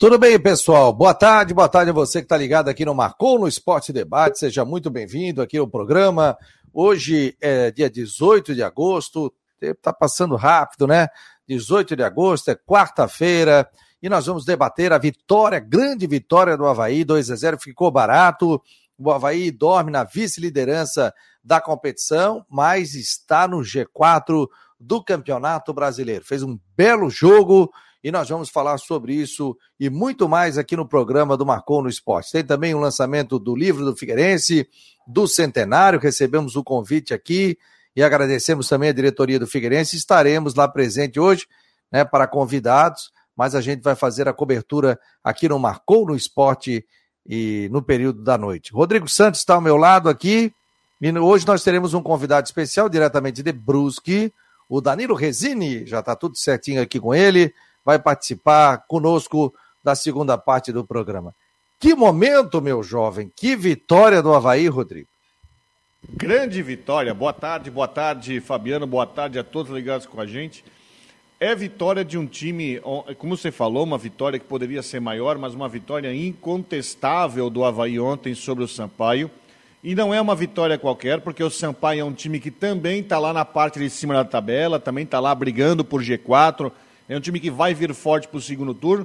Tudo bem, pessoal? Boa tarde, boa tarde a você que está ligado aqui no Marcou no Esporte Debate. Seja muito bem-vindo aqui ao programa. Hoje é dia 18 de agosto, está passando rápido, né? 18 de agosto, é quarta-feira, e nós vamos debater a vitória, grande vitória do Havaí, 2 a 0 ficou barato. O Havaí dorme na vice-liderança da competição, mas está no G4 do Campeonato Brasileiro. Fez um belo jogo e nós vamos falar sobre isso e muito mais aqui no programa do Marcou no Esporte. Tem também o lançamento do livro do Figueirense, do Centenário, recebemos o convite aqui e agradecemos também a diretoria do Figueirense. Estaremos lá presente hoje, né, para convidados, mas a gente vai fazer a cobertura aqui no Marcou no Esporte e no período da noite. Rodrigo Santos está ao meu lado aqui. Hoje nós teremos um convidado especial diretamente de Brusque, o Danilo Resini, já está tudo certinho aqui com ele vai participar conosco da segunda parte do programa. Que momento, meu jovem, que vitória do Havaí, Rodrigo. Grande vitória. Boa tarde, boa tarde, Fabiano, boa tarde a todos ligados com a gente. É vitória de um time, como você falou, uma vitória que poderia ser maior, mas uma vitória incontestável do Havaí ontem sobre o Sampaio. E não é uma vitória qualquer, porque o Sampaio é um time que também está lá na parte de cima da tabela, também está lá brigando por G4, é um time que vai vir forte para o segundo turno,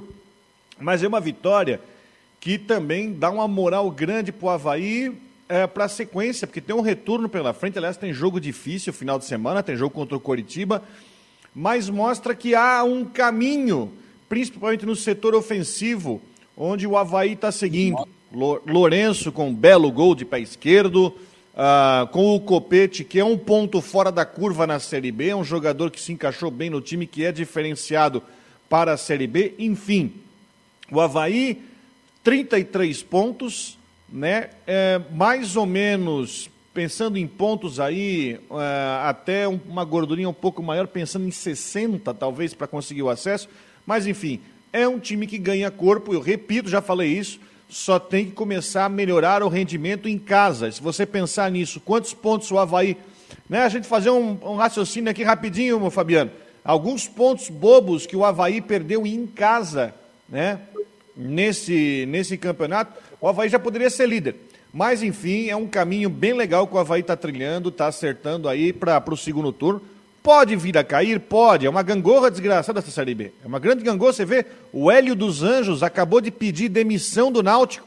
mas é uma vitória que também dá uma moral grande para o Havaí é, para a sequência, porque tem um retorno pela frente. Aliás, tem jogo difícil final de semana, tem jogo contra o Coritiba, mas mostra que há um caminho, principalmente no setor ofensivo, onde o Havaí está seguindo. Lourenço com um belo gol de pé esquerdo, Uh, com o Copete, que é um ponto fora da curva na Série B, é um jogador que se encaixou bem no time, que é diferenciado para a Série B. Enfim, o Havaí, 33 pontos, né? É, mais ou menos, pensando em pontos aí, uh, até uma gordurinha um pouco maior, pensando em 60 talvez para conseguir o acesso. Mas enfim, é um time que ganha corpo, eu repito, já falei isso só tem que começar a melhorar o rendimento em casa. Se você pensar nisso, quantos pontos o Havaí. Né, a gente fazer um, um raciocínio aqui rapidinho, meu Fabiano. Alguns pontos bobos que o Havaí perdeu em casa, né? Nesse, nesse campeonato, o Havaí já poderia ser líder. Mas, enfim, é um caminho bem legal que o Havaí está trilhando, está acertando aí para o segundo turno. Pode vir a cair? Pode. É uma gangorra desgraçada essa Série B. É uma grande gangorra. Você vê, o Hélio dos Anjos acabou de pedir demissão do Náutico.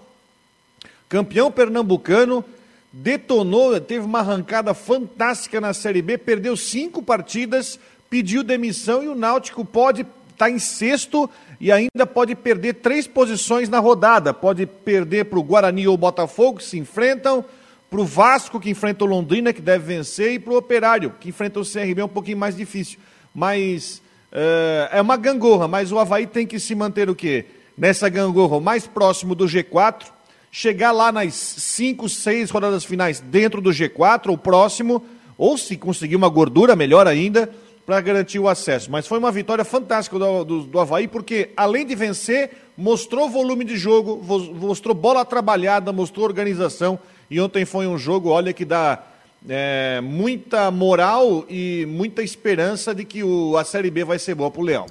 Campeão pernambucano, detonou, teve uma arrancada fantástica na Série B, perdeu cinco partidas, pediu demissão e o Náutico pode estar tá em sexto e ainda pode perder três posições na rodada. Pode perder para o Guarani ou Botafogo, que se enfrentam para o Vasco, que enfrenta o Londrina, que deve vencer, e para o Operário, que enfrenta o CRB, é um pouquinho mais difícil. Mas uh, é uma gangorra, mas o Havaí tem que se manter o quê? Nessa gangorra, o mais próximo do G4, chegar lá nas 5, 6 rodadas finais dentro do G4, ou próximo, ou se conseguir uma gordura, melhor ainda, para garantir o acesso. Mas foi uma vitória fantástica do, do, do Havaí, porque além de vencer, mostrou volume de jogo, mostrou bola trabalhada, mostrou organização e ontem foi um jogo, olha, que dá é, muita moral e muita esperança de que o, a Série B vai ser boa para o Leão.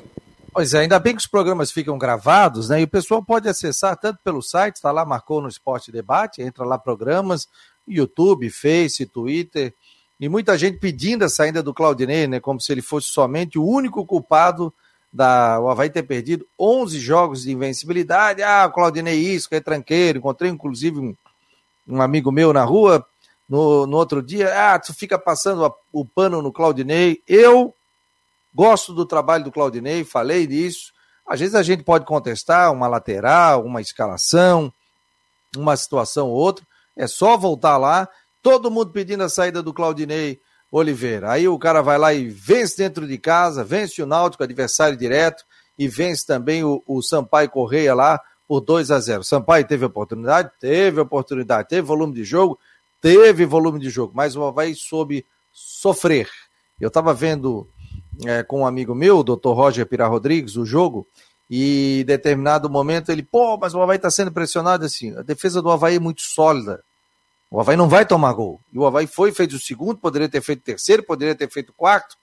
Pois é, ainda bem que os programas ficam gravados, né? E o pessoal pode acessar tanto pelo site, está lá, marcou no Esporte Debate, entra lá programas, YouTube, Face, Twitter, e muita gente pedindo a saída do Claudinei, né? Como se ele fosse somente o único culpado da o Havaí ter perdido 11 jogos de invencibilidade. Ah, o Claudinei isso, que é tranqueiro. Encontrei inclusive um, um amigo meu na rua no, no outro dia, ah, tu fica passando a, o pano no Claudinei. Eu gosto do trabalho do Claudinei, falei disso. Às vezes a gente pode contestar uma lateral, uma escalação, uma situação ou outra. É só voltar lá, todo mundo pedindo a saída do Claudinei Oliveira. Aí o cara vai lá e vence dentro de casa, vence o Náutico, adversário direto, e vence também o, o Sampaio Correia lá, por 2 a 0. Sampaio teve oportunidade? Teve oportunidade. Teve volume de jogo? Teve volume de jogo, mas o Havaí soube sofrer. Eu estava vendo é, com um amigo meu, o doutor Roger Pira Rodrigues, o jogo, e em determinado momento ele, pô, mas o Havaí está sendo pressionado assim. A defesa do Havaí é muito sólida. O Havaí não vai tomar gol. E o Havaí foi, fez o segundo, poderia ter feito o terceiro, poderia ter feito o quarto,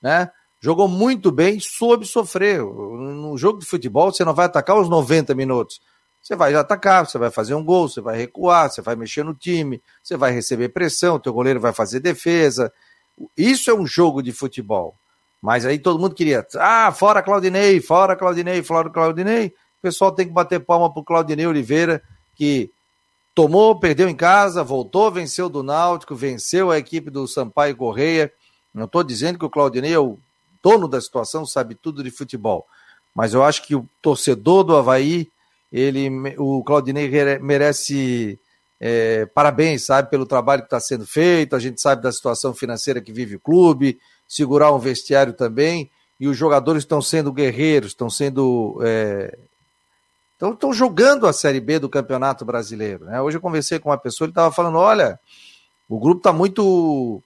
né? Jogou muito bem, soube sofrer. No jogo de futebol, você não vai atacar os 90 minutos. Você vai atacar, você vai fazer um gol, você vai recuar, você vai mexer no time, você vai receber pressão, teu goleiro vai fazer defesa. Isso é um jogo de futebol. Mas aí todo mundo queria, ah, fora Claudinei, fora Claudinei, fora Claudinei. O pessoal tem que bater palma pro Claudinei Oliveira, que tomou, perdeu em casa, voltou, venceu do Náutico, venceu a equipe do Sampaio Correia. Não estou dizendo que o Claudinei é o dono da situação, sabe tudo de futebol. Mas eu acho que o torcedor do Havaí, ele, o Claudinei merece é, parabéns, sabe, pelo trabalho que está sendo feito. A gente sabe da situação financeira que vive o clube, segurar um vestiário também. E os jogadores estão sendo guerreiros, estão sendo. Estão é, jogando a Série B do Campeonato Brasileiro. Né? Hoje eu conversei com uma pessoa, ele estava falando: olha, o grupo está muito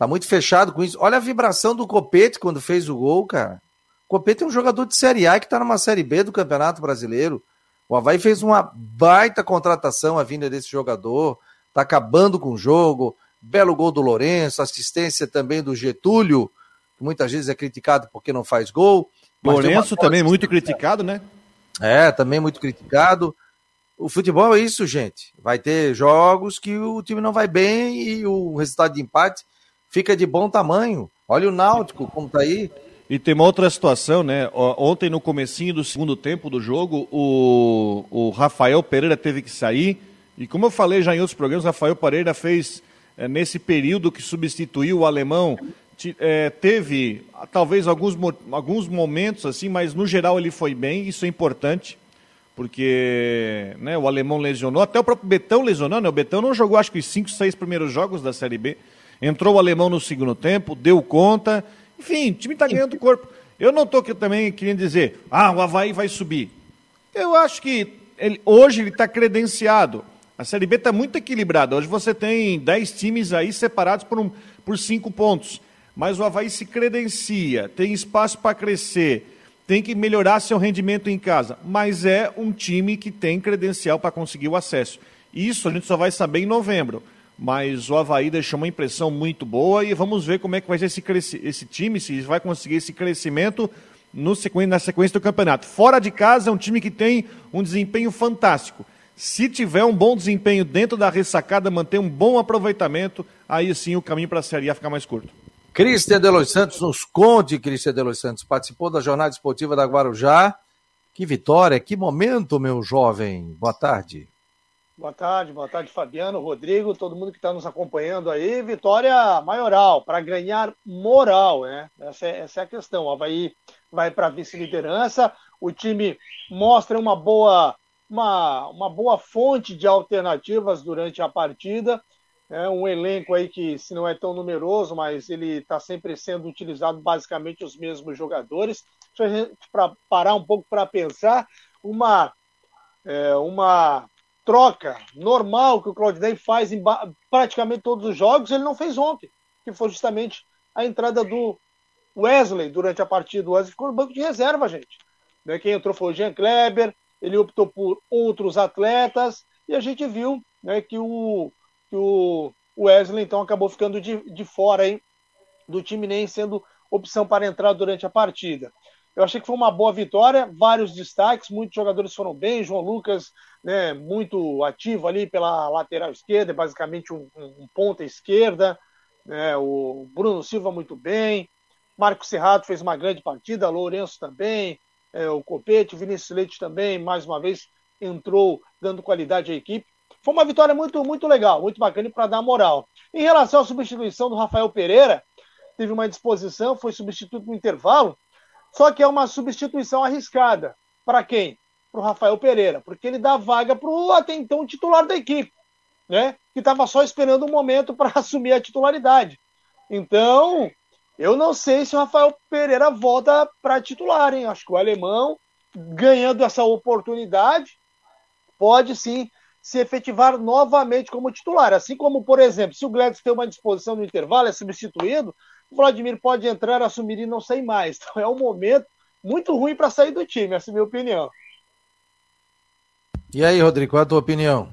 Tá muito fechado com isso. Olha a vibração do Copete quando fez o gol, cara. O Copete é um jogador de Série A que tá numa Série B do Campeonato Brasileiro. O Havaí fez uma baita contratação a vinda desse jogador. Tá acabando com o jogo. Belo gol do Lourenço, assistência também do Getúlio, que muitas vezes é criticado porque não faz gol. Lourenço também muito criticado, né? É, também muito criticado. O futebol é isso, gente. Vai ter jogos que o time não vai bem e o resultado de empate fica de bom tamanho. Olha o Náutico como tá aí. E tem uma outra situação, né? Ontem, no comecinho do segundo tempo do jogo, o, o Rafael Pereira teve que sair. E como eu falei já em outros programas, Rafael Pereira fez, é, nesse período que substituiu o alemão, é, teve talvez alguns, alguns momentos assim, mas no geral ele foi bem, isso é importante, porque né, o alemão lesionou, até o próprio Betão lesionou, né? O Betão não jogou acho que os 5, 6 primeiros jogos da Série B. Entrou o alemão no segundo tempo, deu conta. Enfim, o time está ganhando corpo. Eu não estou também querendo dizer, ah, o Havaí vai subir. Eu acho que ele, hoje ele está credenciado. A Série B está muito equilibrada. Hoje você tem 10 times aí separados por, um, por cinco pontos. Mas o Havaí se credencia, tem espaço para crescer, tem que melhorar seu rendimento em casa. Mas é um time que tem credencial para conseguir o acesso. Isso a gente só vai saber em novembro mas o Havaí deixou uma impressão muito boa e vamos ver como é que vai ser esse, esse time, se vai conseguir esse crescimento sequ... na sequência do campeonato. Fora de casa é um time que tem um desempenho fantástico. Se tiver um bom desempenho dentro da ressacada, manter um bom aproveitamento, aí sim o caminho para a Série A fica mais curto. Cristian de Los Santos, nos conte, Cristian de Los Santos, participou da jornada esportiva da Guarujá. Que vitória, que momento, meu jovem. Boa tarde. Boa tarde, boa tarde, Fabiano, Rodrigo, todo mundo que está nos acompanhando aí. Vitória maioral, para ganhar moral, né? Essa é, essa é a questão. O Havaí vai para a vice-liderança, o time mostra uma boa, uma, uma boa fonte de alternativas durante a partida. É um elenco aí que, se não é tão numeroso, mas ele está sempre sendo utilizado basicamente os mesmos jogadores. Para parar um pouco para pensar, uma, é, uma troca normal que o Claudinei faz em praticamente todos os jogos, ele não fez ontem, que foi justamente a entrada do Wesley durante a partida. O Wesley ficou no banco de reserva, gente. Né, quem entrou foi o Jean Kleber, ele optou por outros atletas, e a gente viu né, que, o, que o Wesley então acabou ficando de, de fora hein, do time, nem sendo opção para entrar durante a partida. Eu achei que foi uma boa vitória, vários destaques, muitos jogadores foram bem. João Lucas, né, muito ativo ali pela lateral esquerda, basicamente um, um, ponta esquerda. Né, o Bruno Silva muito bem. Marco Serrato fez uma grande partida, Lourenço também, é, o Copete, Vinícius Leite também, mais uma vez entrou dando qualidade à equipe. Foi uma vitória muito, muito legal, muito bacana para dar moral. Em relação à substituição do Rafael Pereira, teve uma disposição, foi substituído no intervalo, só que é uma substituição arriscada. Para quem? Para o Rafael Pereira, porque ele dá vaga para o até então titular da equipe, né? que estava só esperando um momento para assumir a titularidade. Então, eu não sei se o Rafael Pereira volta para titular, hein? Acho que o alemão, ganhando essa oportunidade, pode sim se efetivar novamente como titular. Assim como, por exemplo, se o Gladys tem uma disposição no intervalo, é substituído, o Vladimir pode entrar, assumir e não sair mais. Então é um momento muito ruim para sair do time, essa é a minha opinião. E aí, Rodrigo, qual é a tua opinião?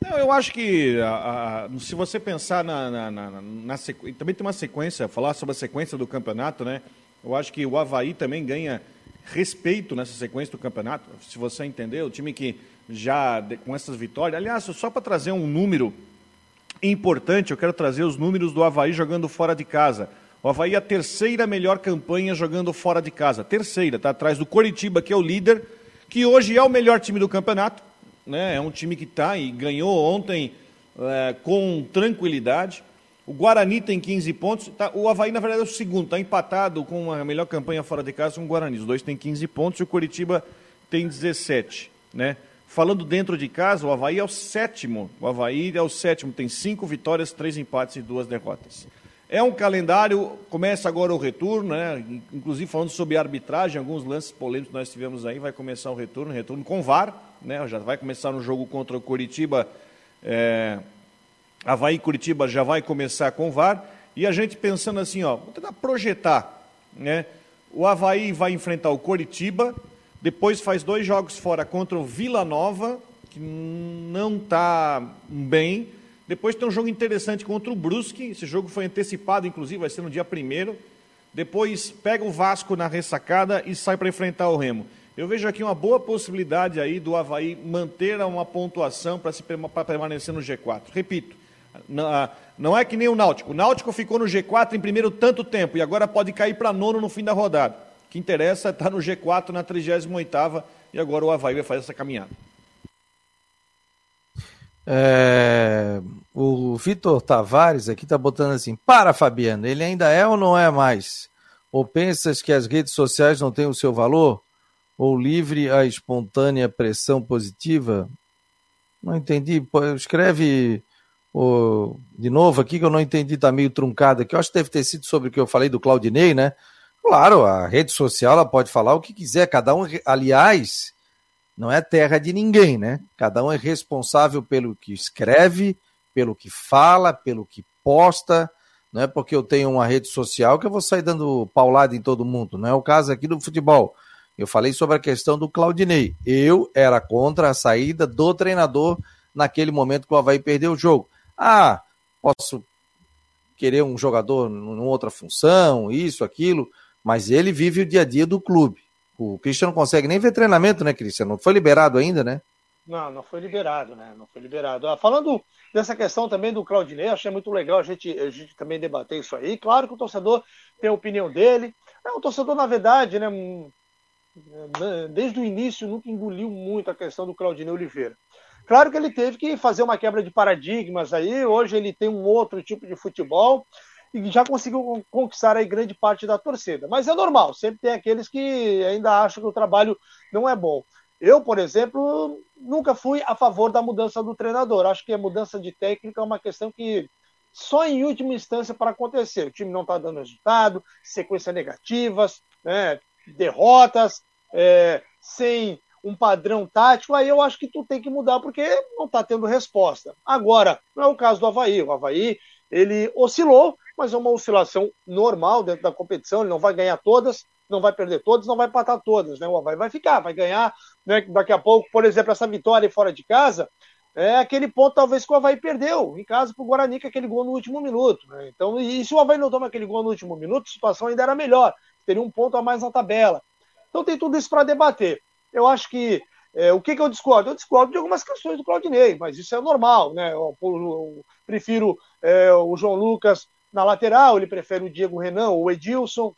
Não, eu acho que a, a, se você pensar na, na, na, na sequ... também tem uma sequência, falar sobre a sequência do campeonato, né? Eu acho que o Havaí também ganha respeito nessa sequência do campeonato. Se você entendeu, o time que já com essas vitórias. Aliás, só para trazer um número importante, eu quero trazer os números do Havaí jogando fora de casa. O Havaí é a terceira melhor campanha jogando fora de casa. Terceira, está atrás do Coritiba, que é o líder, que hoje é o melhor time do campeonato. Né? É um time que está e ganhou ontem é, com tranquilidade. O Guarani tem 15 pontos. Tá, o Havaí, na verdade, é o segundo. Está empatado com a melhor campanha fora de casa com o Guarani. Os dois têm 15 pontos e o Coritiba tem 17. Né? Falando dentro de casa, o Havaí é o sétimo. O Havaí é o sétimo, tem cinco vitórias, três empates e duas derrotas. É um calendário, começa agora o retorno, né? inclusive falando sobre arbitragem, alguns lances polêmicos nós tivemos aí, vai começar o retorno, retorno com VAR, né? já vai começar no jogo contra o Curitiba, é... Havaí Curitiba já vai começar com VAR, e a gente pensando assim, ó, vou tentar projetar, né? o Havaí vai enfrentar o Curitiba, depois faz dois jogos fora contra o Vila Nova, que não está bem. Depois tem um jogo interessante contra o Brusque. Esse jogo foi antecipado, inclusive, vai ser no dia primeiro. Depois pega o Vasco na ressacada e sai para enfrentar o Remo. Eu vejo aqui uma boa possibilidade aí do Havaí manter uma pontuação para permanecer no G4. Repito, não é que nem o Náutico. O Náutico ficou no G4 em primeiro tanto tempo e agora pode cair para nono no fim da rodada. O que interessa é estar no G4 na 38ª e agora o Havaí vai fazer essa caminhada. É, o Vitor Tavares aqui está botando assim: para Fabiano, ele ainda é ou não é mais? Ou pensas que as redes sociais não têm o seu valor? Ou livre a espontânea pressão positiva? Não entendi. Escreve de novo aqui que eu não entendi, está meio truncado aqui. Eu acho que deve ter sido sobre o que eu falei do Claudinei, né? Claro, a rede social ela pode falar o que quiser, cada um, aliás, não é terra de ninguém, né? Cada um é responsável pelo que escreve, pelo que fala, pelo que posta. Não é porque eu tenho uma rede social que eu vou sair dando paulada em todo mundo. Não é o caso aqui do futebol. Eu falei sobre a questão do Claudinei. Eu era contra a saída do treinador naquele momento que o Havaí perdeu o jogo. Ah, posso querer um jogador em outra função, isso, aquilo mas ele vive o dia a dia do clube. O Cristiano não consegue nem ver treinamento, né, Cristiano? Não foi liberado ainda, né? Não, não foi liberado, né? Não foi liberado. Ah, falando dessa questão também do Claudinei, achei muito legal a gente, a gente também debater isso aí. Claro que o torcedor tem a opinião dele. É, o torcedor, na verdade, né, hum, desde o início nunca engoliu muito a questão do Claudinei Oliveira. Claro que ele teve que fazer uma quebra de paradigmas aí. Hoje ele tem um outro tipo de futebol e já conseguiu conquistar aí grande parte da torcida. Mas é normal, sempre tem aqueles que ainda acham que o trabalho não é bom. Eu, por exemplo, nunca fui a favor da mudança do treinador. Acho que a mudança de técnica é uma questão que só em última instância para acontecer. O time não está dando resultado, sequências negativas, né, derrotas, é, sem um padrão tático, aí eu acho que tu tem que mudar porque não está tendo resposta. Agora, não é o caso do Havaí. O Havaí ele oscilou, mas é uma oscilação normal dentro da competição. Ele não vai ganhar todas, não vai perder todas, não vai empatar todas. Né? O Havaí vai ficar, vai ganhar. Né? Daqui a pouco, por exemplo, essa vitória fora de casa é aquele ponto talvez que o Havaí perdeu em casa para o Guarani, é aquele gol no último minuto. Né? Então, e se o Havaí não toma aquele gol no último minuto, a situação ainda era melhor, teria um ponto a mais na tabela. Então tem tudo isso para debater. Eu acho que é, o que, que eu discordo? Eu discordo de algumas questões do Claudinei, mas isso é normal, né? Eu, eu, eu prefiro é, o João Lucas na lateral, ele prefere o Diego Renan ou o Edilson.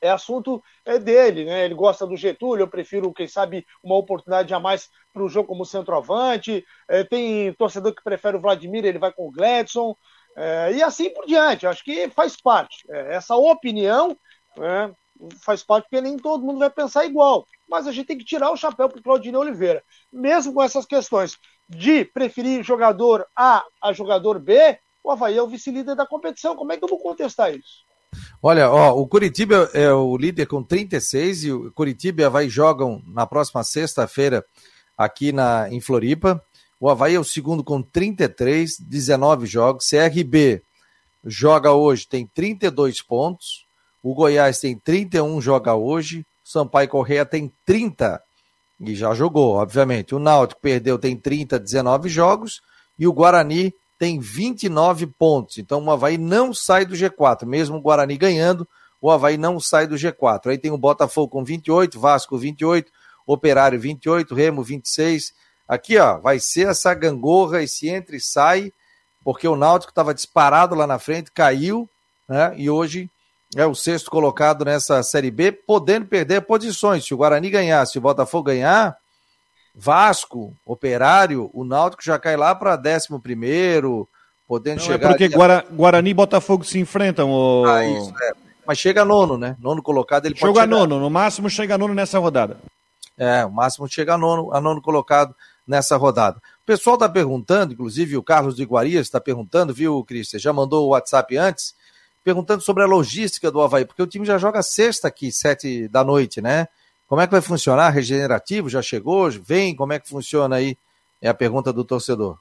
É assunto é dele, né? Ele gosta do Getúlio, eu prefiro, quem sabe, uma oportunidade a mais para o jogo como centroavante. É, tem torcedor que prefere o Vladimir, ele vai com o Gladson. É, e assim por diante, acho que faz parte. É, essa opinião né, faz parte porque nem todo mundo vai pensar igual. Mas a gente tem que tirar o chapéu para o Claudinei Oliveira. Mesmo com essas questões de preferir jogador A a jogador B, o Havaí é o vice-líder da competição. Como é que eu vou contestar isso? Olha, ó, o Curitiba é o líder com 36 e o Curitiba e o Havaí jogam na próxima sexta-feira aqui na, em Floripa. O Havaí é o segundo com 33, 19 jogos. CRB joga hoje, tem 32 pontos. O Goiás tem 31, joga hoje. Sampaio Correia tem 30 e já jogou, obviamente. O Náutico perdeu, tem 30, 19 jogos e o Guarani tem 29 pontos. Então o Havaí não sai do G4. Mesmo o Guarani ganhando, o Havaí não sai do G4. Aí tem o Botafogo com 28, Vasco 28, Operário 28, Remo 26. Aqui, ó, vai ser essa gangorra, esse entra e sai, porque o Náutico estava disparado lá na frente, caiu, né? E hoje é o sexto colocado nessa Série B, podendo perder posições. Se o Guarani ganhar, se o Botafogo ganhar, Vasco, Operário, o Náutico já cai lá para 11 primeiro, podendo Não, é chegar. É porque Guara, Guarani e Botafogo se enfrentam. O... Ah, isso, é. Mas chega nono, né? Nono colocado, ele chega pode. Chega nono, no máximo chega nono nessa rodada. É, o máximo chega a nono, a nono colocado nessa rodada. O pessoal está perguntando, inclusive o Carlos de Iguarias está perguntando, viu, Cristian? Já mandou o WhatsApp antes perguntando sobre a logística do Havaí, porque o time já joga sexta aqui, sete da noite, né? Como é que vai funcionar? Regenerativo? Já chegou? Vem? Como é que funciona aí? É a pergunta do torcedor.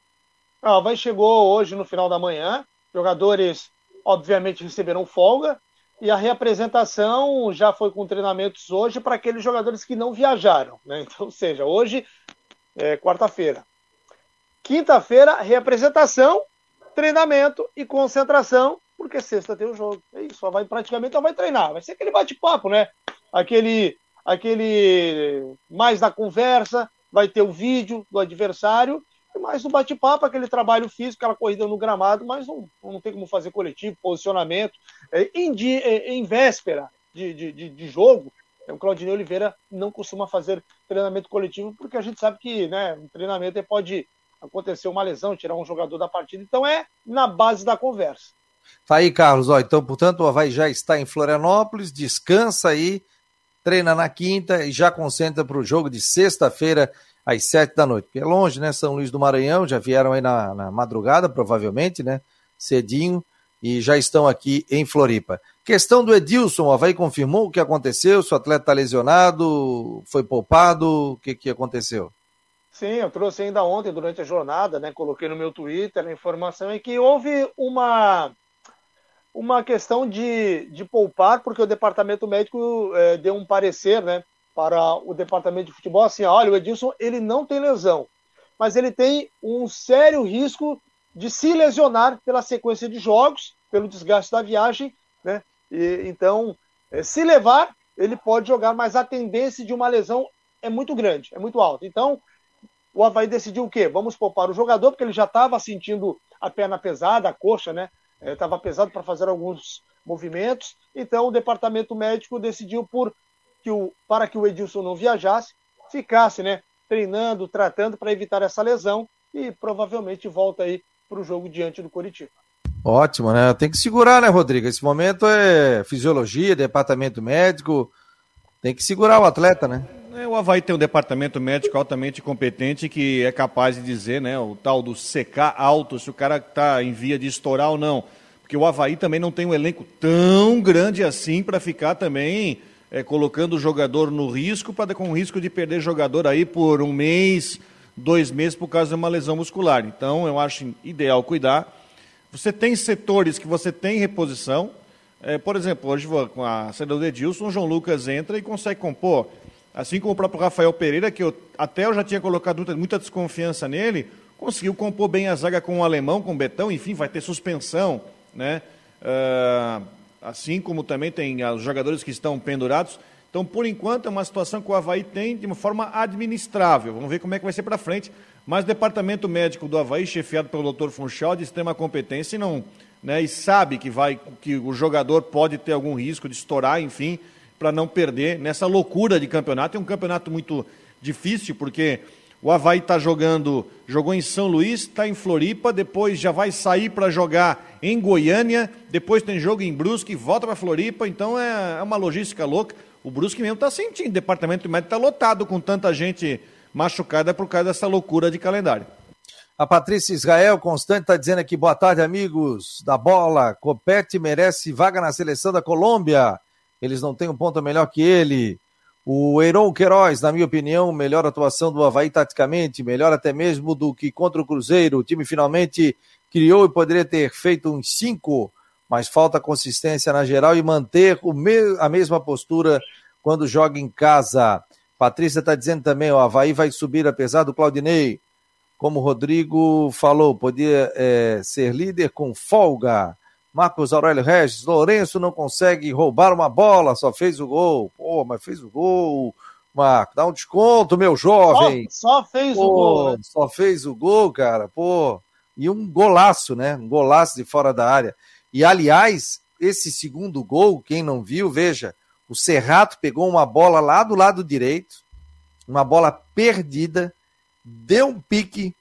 Havaí chegou hoje no final da manhã. Jogadores, obviamente, receberam folga. E a reapresentação já foi com treinamentos hoje para aqueles jogadores que não viajaram. Né? Então, ou seja, hoje é quarta-feira. Quinta-feira, reapresentação, treinamento e concentração porque sexta tem o jogo. É isso, vai praticamente só vai treinar. Vai ser aquele bate-papo, né? Aquele, aquele mais da conversa, vai ter o vídeo do adversário, e mais o bate-papo, aquele trabalho físico, aquela corrida no gramado, mas não, não tem como fazer coletivo, posicionamento. É, em, é, em véspera de, de, de, de jogo, o Claudinei Oliveira não costuma fazer treinamento coletivo, porque a gente sabe que né, um treinamento pode acontecer uma lesão, tirar um jogador da partida. Então é na base da conversa. Tá aí, Carlos. Ó, então, portanto, o Havaí já está em Florianópolis, descansa aí, treina na quinta e já concentra para o jogo de sexta-feira às sete da noite. Porque é longe, né? São Luís do Maranhão, já vieram aí na, na madrugada, provavelmente, né? Cedinho, e já estão aqui em Floripa. Questão do Edilson, o Havaí confirmou o que aconteceu, se o atleta está lesionado, foi poupado, o que, que aconteceu? Sim, eu trouxe ainda ontem, durante a jornada, né? Coloquei no meu Twitter a informação em que houve uma uma questão de, de poupar, porque o departamento médico é, deu um parecer né, para o departamento de futebol assim: olha, o Edilson ele não tem lesão, mas ele tem um sério risco de se lesionar pela sequência de jogos, pelo desgaste da viagem, né? E, então, é, se levar, ele pode jogar, mas a tendência de uma lesão é muito grande, é muito alta. Então, o Havaí decidiu o quê? Vamos poupar o jogador, porque ele já estava sentindo a perna pesada, a coxa, né? Estava é, pesado para fazer alguns movimentos, então o departamento médico decidiu por que o, para que o Edilson não viajasse, ficasse né, treinando, tratando para evitar essa lesão e provavelmente volta aí para o jogo diante do Curitiba. Ótimo, né? Tem que segurar, né, Rodrigo? Esse momento é fisiologia, departamento médico, tem que segurar o atleta, né? É, o Havaí tem um departamento médico altamente competente que é capaz de dizer, né, o tal do secar alto, se o cara está em via de estourar ou não. Porque o Havaí também não tem um elenco tão grande assim para ficar também é, colocando o jogador no risco, para com o risco de perder jogador aí por um mês, dois meses por causa de uma lesão muscular. Então, eu acho ideal cuidar. Você tem setores que você tem reposição. É, por exemplo, hoje com a saída do Edilson, o João Lucas entra e consegue compor. Assim como o próprio Rafael Pereira, que eu, até eu já tinha colocado muita, desconfiança nele, conseguiu compor bem a zaga com o alemão, com o Betão, enfim, vai ter suspensão, né? Uh, assim como também tem os jogadores que estão pendurados. Então, por enquanto, é uma situação que o Havaí tem de uma forma administrável. Vamos ver como é que vai ser para frente. Mas o departamento médico do Havaí, chefiado pelo Dr. Funchal, de extrema competência e não, né, e sabe que vai que o jogador pode ter algum risco de estourar, enfim, para não perder nessa loucura de campeonato. É um campeonato muito difícil, porque o Havaí está jogando, jogou em São Luís, está em Floripa, depois já vai sair para jogar em Goiânia, depois tem jogo em Brusque, volta para Floripa, então é, é, uma logística louca. O Brusque mesmo está sentindo, o departamento médico está lotado com tanta gente machucada por causa dessa loucura de calendário. A Patrícia Israel Constante está dizendo aqui, boa tarde, amigos da bola. Copete merece vaga na seleção da Colômbia eles não têm um ponto melhor que ele. O Eiron Queiroz, na minha opinião, melhor atuação do Havaí taticamente, melhor até mesmo do que contra o Cruzeiro. O time finalmente criou e poderia ter feito uns cinco, mas falta consistência na geral e manter a mesma postura quando joga em casa. Patrícia está dizendo também, o Havaí vai subir apesar do Claudinei. como o Rodrigo falou, podia é, ser líder com folga. Marcos Aurélio Regis, Lourenço não consegue roubar uma bola, só fez o gol. Pô, mas fez o gol. Marco, dá um desconto, meu jovem. Só, só fez Pô, o gol. Né? Só fez o gol, cara. Pô, e um golaço, né? Um golaço de fora da área. E aliás, esse segundo gol, quem não viu, veja, o Serrato pegou uma bola lá do lado direito, uma bola perdida, deu um pique,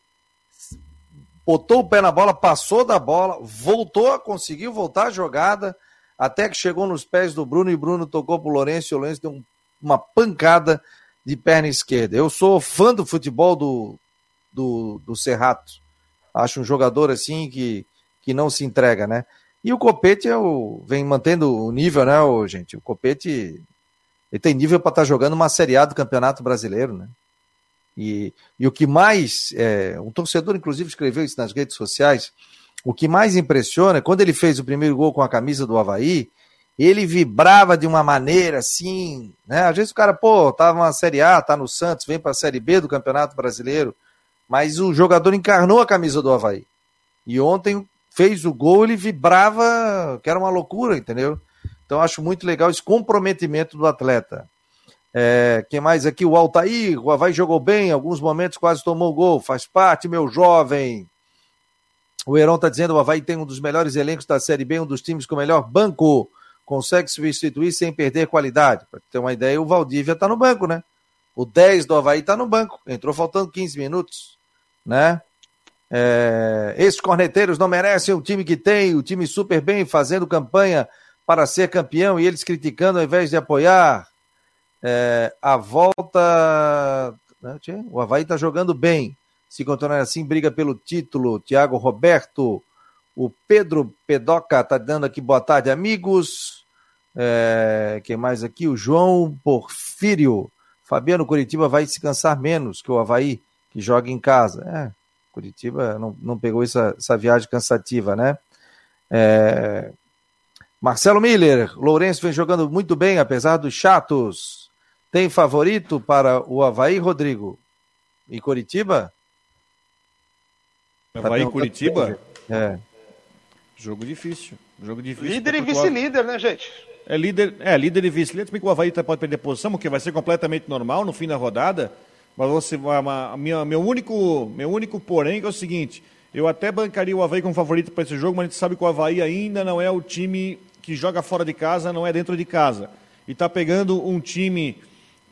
botou o pé na bola, passou da bola, voltou, conseguiu voltar a jogada, até que chegou nos pés do Bruno e Bruno tocou pro Lourenço e o Lourenço deu uma pancada de perna esquerda. Eu sou fã do futebol do, do, do Serrato. Acho um jogador assim que, que não se entrega, né? E o Copete é o, vem mantendo o nível, né, gente? O Copete ele tem nível para estar tá jogando uma Série A do Campeonato Brasileiro, né? E, e o que mais, é, um torcedor inclusive escreveu isso nas redes sociais, o que mais impressiona, quando ele fez o primeiro gol com a camisa do Havaí, ele vibrava de uma maneira assim, né? Às vezes o cara, pô, tava na Série A, tá no Santos, vem para a Série B do Campeonato Brasileiro, mas o jogador encarnou a camisa do Havaí. E ontem fez o gol, ele vibrava, que era uma loucura, entendeu? Então acho muito legal esse comprometimento do atleta. É, quem mais aqui? O Altair, o Havaí jogou bem, em alguns momentos quase tomou gol, faz parte, meu jovem. O Heron está dizendo: o Havaí tem um dos melhores elencos da Série B, um dos times com o melhor banco. Consegue substituir sem perder qualidade. Para ter uma ideia, o Valdívia está no banco, né? O 10 do Havaí está no banco. Entrou faltando 15 minutos né? É, esses corneteiros não merecem o time que tem, o time super bem fazendo campanha para ser campeão e eles criticando ao invés de apoiar. É, a volta. Né, o Havaí está jogando bem. Se continuar assim, briga pelo título. Tiago Roberto. O Pedro Pedoca está dando aqui boa tarde, amigos. É, quem mais aqui? O João Porfírio. Fabiano Curitiba vai se cansar menos que o Havaí que joga em casa. É, Curitiba não, não pegou essa, essa viagem cansativa, né? É... Marcelo Miller, Lourenço vem jogando muito bem, apesar dos chatos. Tem favorito para o Havaí, Rodrigo? E Curitiba? Havaí e Curitiba? É. Jogo difícil. Jogo difícil. Líder e vice-líder, né, gente? É líder, é líder e vice-líder. Se bem que o Havaí pode perder posição, porque vai ser completamente normal no fim da rodada. Mas você, a minha, meu, único, meu único porém é o seguinte: eu até bancaria o Havaí como favorito para esse jogo, mas a gente sabe que o Havaí ainda não é o time que joga fora de casa, não é dentro de casa. E está pegando um time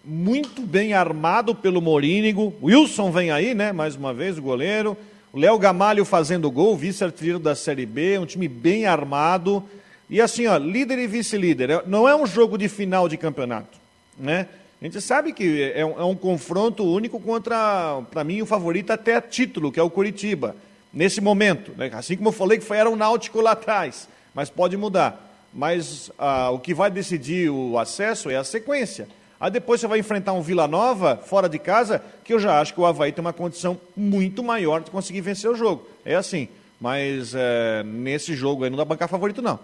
muito bem armado pelo Morínigo. Wilson vem aí, né? Mais uma vez, o goleiro. O Léo Gamalho fazendo gol, vice-artilheiro da Série B, um time bem armado. E assim, ó, líder e vice-líder. É, não é um jogo de final de campeonato, né? A gente sabe que é um, é um confronto único contra, para mim, o favorito até a título, que é o Curitiba, nesse momento. Né? Assim como eu falei que foi era o Náutico lá atrás, mas pode mudar. Mas ah, o que vai decidir o acesso é a sequência. Aí depois você vai enfrentar um Vila Nova, fora de casa, que eu já acho que o Havaí tem uma condição muito maior de conseguir vencer o jogo. É assim. Mas é, nesse jogo aí não dá bancar favorito, não.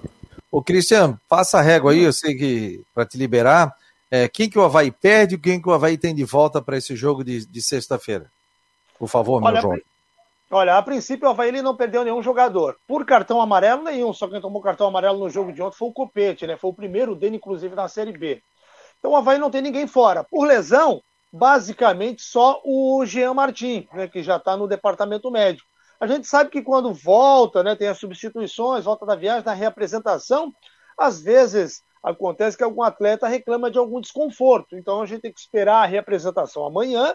Ô, Cristiano, passa a régua aí, eu sei que para te liberar. É, quem que o Havaí perde e quem que o Havaí tem de volta para esse jogo de, de sexta-feira? Por favor, meu João. Olha, a princípio o Havaí ele não perdeu nenhum jogador. Por cartão amarelo, nenhum. Só quem tomou cartão amarelo no jogo de ontem foi o Copete, né? Foi o primeiro dele, inclusive, na Série B. Então o Havaí não tem ninguém fora. Por lesão, basicamente só o Jean Martin, né, que já está no departamento médico. A gente sabe que quando volta, né, tem as substituições, volta da viagem, na reapresentação, às vezes acontece que algum atleta reclama de algum desconforto. Então a gente tem que esperar a representação amanhã,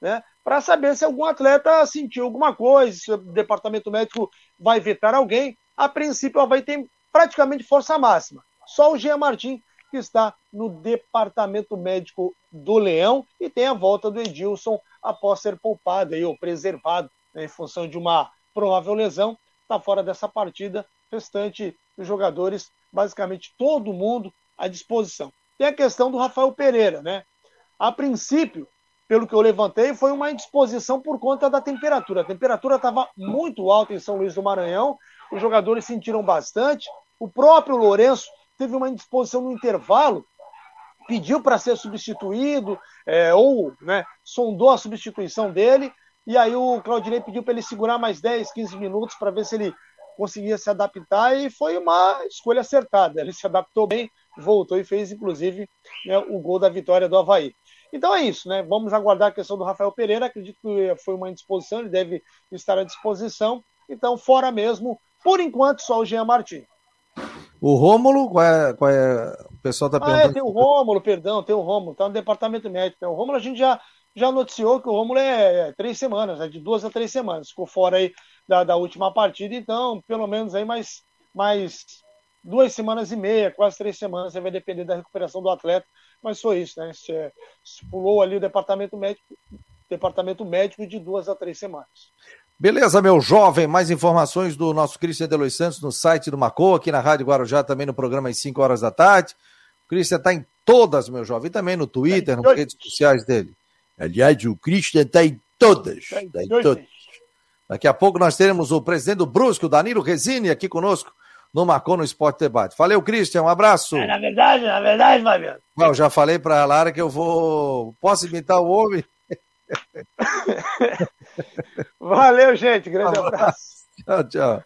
né, para saber se algum atleta sentiu alguma coisa, se o departamento médico vai vetar alguém. A princípio, ela vai ter praticamente força máxima. Só o Jean Martin que está no departamento médico do Leão e tem a volta do Edilson após ser poupado aí, ou preservado né, em função de uma provável lesão, está fora dessa partida. Restante dos jogadores basicamente todo mundo à disposição. Tem a questão do Rafael Pereira, né? A princípio, pelo que eu levantei, foi uma indisposição por conta da temperatura. A temperatura estava muito alta em São Luís do Maranhão, os jogadores sentiram bastante. O próprio Lourenço teve uma indisposição no intervalo, pediu para ser substituído, é, ou né, sondou a substituição dele, E aí o Claudinei pediu para ele segurar mais 10, 15 minutos para ver se ele conseguia se adaptar e foi uma escolha acertada. Ele se adaptou bem, voltou e fez, inclusive, né, o gol da vitória do Havaí. Então é isso, né? Vamos aguardar a questão do Rafael Pereira. Acredito que foi uma indisposição, ele deve estar à disposição. Então, fora mesmo, por enquanto, só o Jean Martins. O Rômulo, qual é, qual é, o pessoal está perguntando. Ah, é, tem o Rômulo, perdão, tem o Rômulo, está no departamento médico. O Rômulo a gente já, já noticiou que o Rômulo é, é três semanas, é de duas a três semanas. Ficou fora aí da, da última partida, então, pelo menos aí mais, mais duas semanas e meia, quase três semanas, vai depender da recuperação do atleta. Mas foi isso, né? Se, se pulou ali o departamento médico, departamento médico de duas a três semanas. Beleza, meu jovem. Mais informações do nosso Cristian Delois Santos no site do Macô, aqui na Rádio Guarujá, também no programa às 5 horas da tarde. O Cristian está em todas, meu jovem, e também no Twitter, nas redes sociais dele. Aliás, o Cristian está em todas. Tá em todas. Daqui a pouco nós teremos o presidente do Brusco, Danilo Resini, aqui conosco no Macô no Esporte Debate. Valeu, Cristian, um abraço. É, na verdade, na verdade, Fabiano. Não, já falei para a Lara que eu vou. Posso imitar o homem? Valeu, gente. Grande abraço. Tchau, tchau.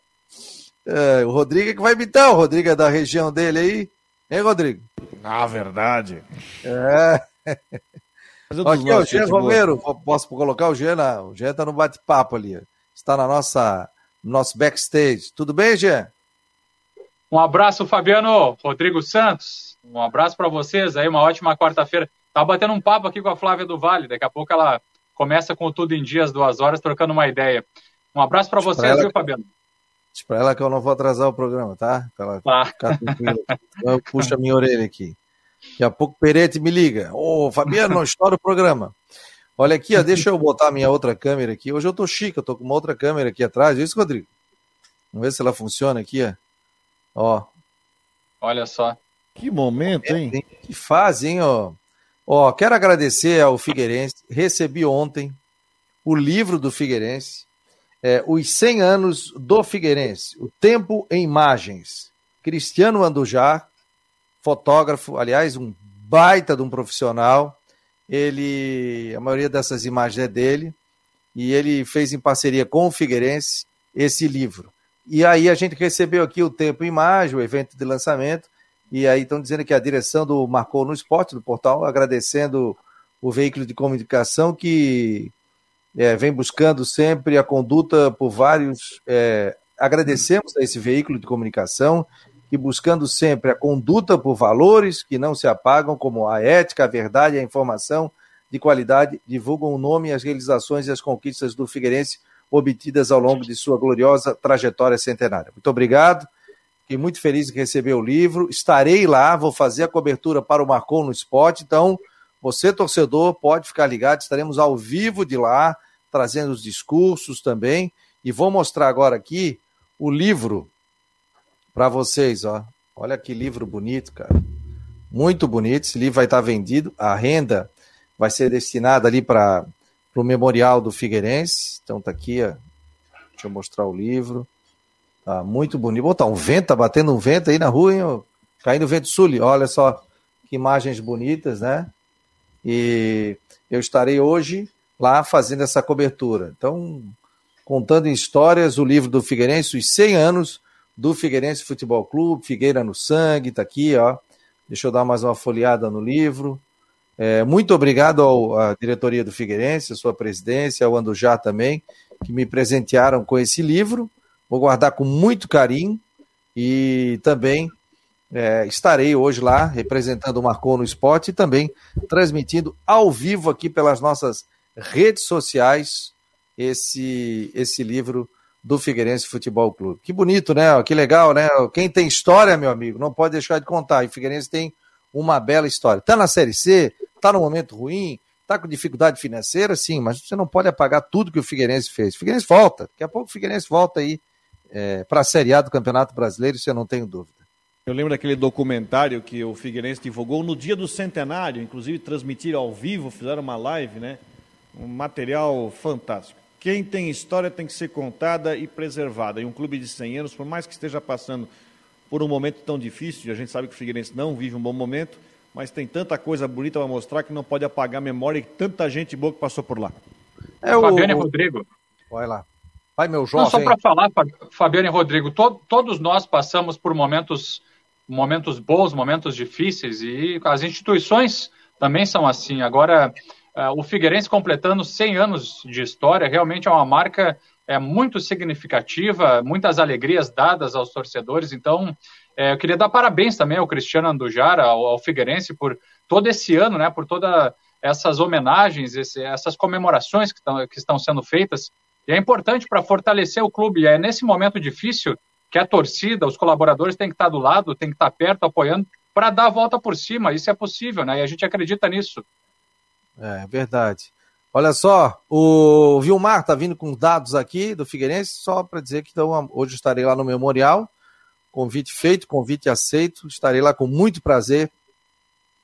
É, o Rodrigo é que vai imitar, o Rodrigo é da região dele aí. Hein, Rodrigo? Na verdade. É. Aqui, o Jean Romero, posso colocar o Jean? O Jean tá no bate-papo ali. Está na nossa, no nosso backstage. Tudo bem, Jean? Um abraço, Fabiano, Rodrigo Santos. Um abraço para vocês aí, uma ótima quarta-feira. Tava batendo um papo aqui com a Flávia do Vale. Daqui a pouco ela começa com tudo em dias, duas horas, trocando uma ideia. Um abraço para vocês, ela, viu, Fabiano? Diz para ela que eu não vou atrasar o programa, tá? Pra ela ah. ficar tranquila. eu puxo a minha orelha aqui. Daqui a pouco o Perete me liga. Ô, oh, Fabiano, não estoura o programa. Olha aqui, ó, deixa eu botar a minha outra câmera aqui. Hoje eu tô chique, eu tô com uma outra câmera aqui atrás. É isso, Rodrigo? Vamos ver se ela funciona aqui, ó. Ó. Olha só. Que momento, hein? Que fase, hein, ó. Ó, quero agradecer ao Figueirense. Recebi ontem o livro do Figueirense, é, Os 100 anos do Figueirense, O Tempo em Imagens. Cristiano Andujar, fotógrafo, aliás, um baita de um profissional. Ele, a maioria dessas imagens é dele, e ele fez em parceria com o Figueirense esse livro. E aí a gente recebeu aqui o Tempo em Imagem, o evento de lançamento, e aí estão dizendo que a direção do Marcou no Esporte, do portal, agradecendo o veículo de comunicação que é, vem buscando sempre a conduta por vários. É, agradecemos a esse veículo de comunicação que buscando sempre a conduta por valores que não se apagam, como a ética, a verdade a informação de qualidade, divulgam o nome, as realizações e as conquistas do Figueirense obtidas ao longo de sua gloriosa trajetória centenária. Muito obrigado. Muito feliz em receber o livro. Estarei lá, vou fazer a cobertura para o Marcon no Spot. Então, você, torcedor, pode ficar ligado. Estaremos ao vivo de lá, trazendo os discursos também. E vou mostrar agora aqui o livro para vocês. Ó. Olha que livro bonito, cara. Muito bonito. Esse livro vai estar vendido. A renda vai ser destinada ali para o Memorial do Figueirense. Então, tá aqui, ó. Deixa eu mostrar o livro. Tá muito bonito. Botar um vento, tá batendo um vento aí na rua, hein? Caindo vento sul. Olha só que imagens bonitas, né? E eu estarei hoje lá fazendo essa cobertura. Então, contando histórias o livro do Figueirense, os 100 anos do Figueirense Futebol Clube, Figueira no Sangue, tá aqui, ó. Deixa eu dar mais uma folheada no livro. É, muito obrigado ao, à diretoria do Figueirense, à sua presidência, ao Andujá também, que me presentearam com esse livro. Vou guardar com muito carinho e também é, estarei hoje lá representando o Marcou no Esporte e também transmitindo ao vivo aqui pelas nossas redes sociais esse, esse livro do Figueirense Futebol Clube. Que bonito, né? Que legal, né? Quem tem história, meu amigo, não pode deixar de contar. E o Figueirense tem uma bela história. Está na Série C, está no momento ruim, está com dificuldade financeira, sim, mas você não pode apagar tudo que o Figueirense fez. O Figueirense volta, daqui a pouco o Figueirense volta aí é, para a Série A do Campeonato Brasileiro, isso eu não tenho dúvida. Eu lembro daquele documentário que o Figueirense divulgou no dia do centenário, inclusive transmitiram ao vivo, fizeram uma live, né? Um material fantástico. Quem tem história tem que ser contada e preservada. E um clube de 100 anos, por mais que esteja passando por um momento tão difícil, a gente sabe que o Figueirense não vive um bom momento, mas tem tanta coisa bonita para mostrar que não pode apagar a memória e tanta gente boa que passou por lá. É Fabiano o... e Rodrigo. Olha lá. Vai, meu jovem. Não, só para falar, Fabiano e Rodrigo, to, todos nós passamos por momentos, momentos bons, momentos difíceis, e as instituições também são assim. Agora, uh, o Figueirense completando 100 anos de história, realmente é uma marca é, muito significativa, muitas alegrias dadas aos torcedores. Então, é, eu queria dar parabéns também ao Cristiano Andujara, ao, ao Figueirense, por todo esse ano, né, por todas essas homenagens, esse, essas comemorações que, tão, que estão sendo feitas e é importante para fortalecer o clube. É nesse momento difícil que a torcida, os colaboradores têm que estar do lado, têm que estar perto, apoiando, para dar a volta por cima. Isso é possível, né? E a gente acredita nisso. É verdade. Olha só, o Vilmar está vindo com dados aqui do Figueirense, só para dizer que então, hoje estarei lá no Memorial. Convite feito, convite aceito. Estarei lá com muito prazer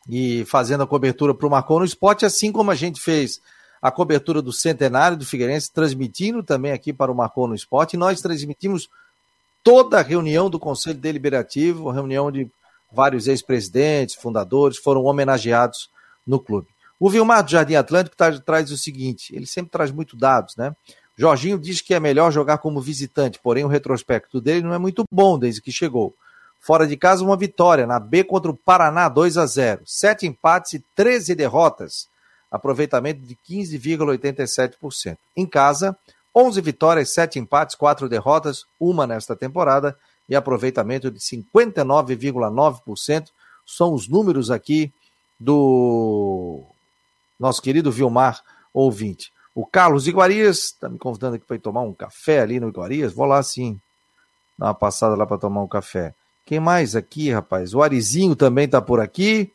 e fazendo a cobertura para o Marcon no Esporte, assim como a gente fez a cobertura do centenário do Figueirense, transmitindo também aqui para o Marcou no Esporte. Nós transmitimos toda a reunião do Conselho Deliberativo, reunião de vários ex-presidentes, fundadores, foram homenageados no clube. O Vilmar do Jardim Atlântico tá, traz o seguinte: ele sempre traz muito dados, né? Jorginho diz que é melhor jogar como visitante, porém o retrospecto dele não é muito bom desde que chegou. Fora de casa, uma vitória na B contra o Paraná 2 a 0, sete empates e 13 derrotas aproveitamento de 15,87%. Em casa, 11 vitórias, 7 empates, 4 derrotas, uma nesta temporada e aproveitamento de 59,9%. São os números aqui do nosso querido Vilmar ouvinte. O Carlos Iguarias está me convidando aqui para ir tomar um café ali no Iguarias. Vou lá sim, dar uma passada lá para tomar um café. Quem mais aqui, rapaz? O Arizinho também está por aqui.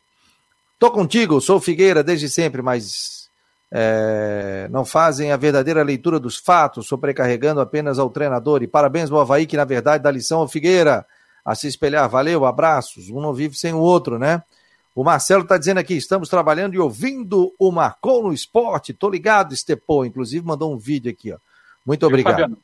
Tô contigo, sou Figueira desde sempre, mas é, não fazem a verdadeira leitura dos fatos, sobrecarregando apenas ao treinador. E parabéns ao Havaí, que na verdade dá lição ao Figueira a se espelhar. Valeu, abraços. Um não vive sem o outro, né? O Marcelo está dizendo aqui: estamos trabalhando e ouvindo o Marcou no Esporte. Tô ligado, Estepô. Inclusive mandou um vídeo aqui, ó. Muito obrigado.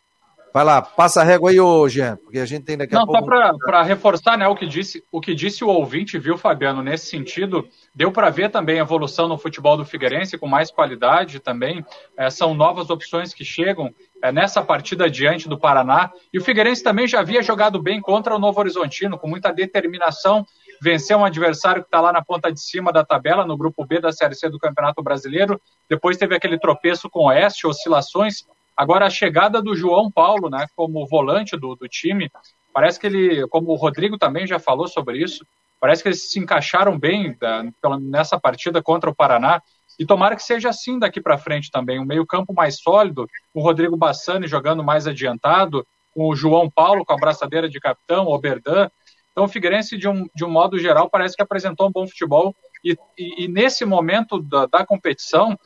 Vai lá, passa a régua aí hoje, porque a gente tem daqui a Não, pouco. Não, só para reforçar né, o, que disse, o que disse o ouvinte, viu, Fabiano, nesse sentido, deu para ver também a evolução no futebol do Figueirense com mais qualidade também. É, são novas opções que chegam é, nessa partida diante do Paraná. E o Figueirense também já havia jogado bem contra o Novo Horizontino, com muita determinação. Venceu um adversário que está lá na ponta de cima da tabela, no grupo B da Série C do Campeonato Brasileiro. Depois teve aquele tropeço com o Oeste, oscilações Agora, a chegada do João Paulo, né, como volante do, do time, parece que ele, como o Rodrigo também já falou sobre isso, parece que eles se encaixaram bem da, nessa partida contra o Paraná. E tomara que seja assim daqui para frente também. Um meio-campo mais sólido, o Rodrigo Bassani jogando mais adiantado, o João Paulo com a braçadeira de capitão, o Oberdan. Então, o Figueirense, de um, de um modo geral, parece que apresentou um bom futebol. E, e, e nesse momento da, da competição,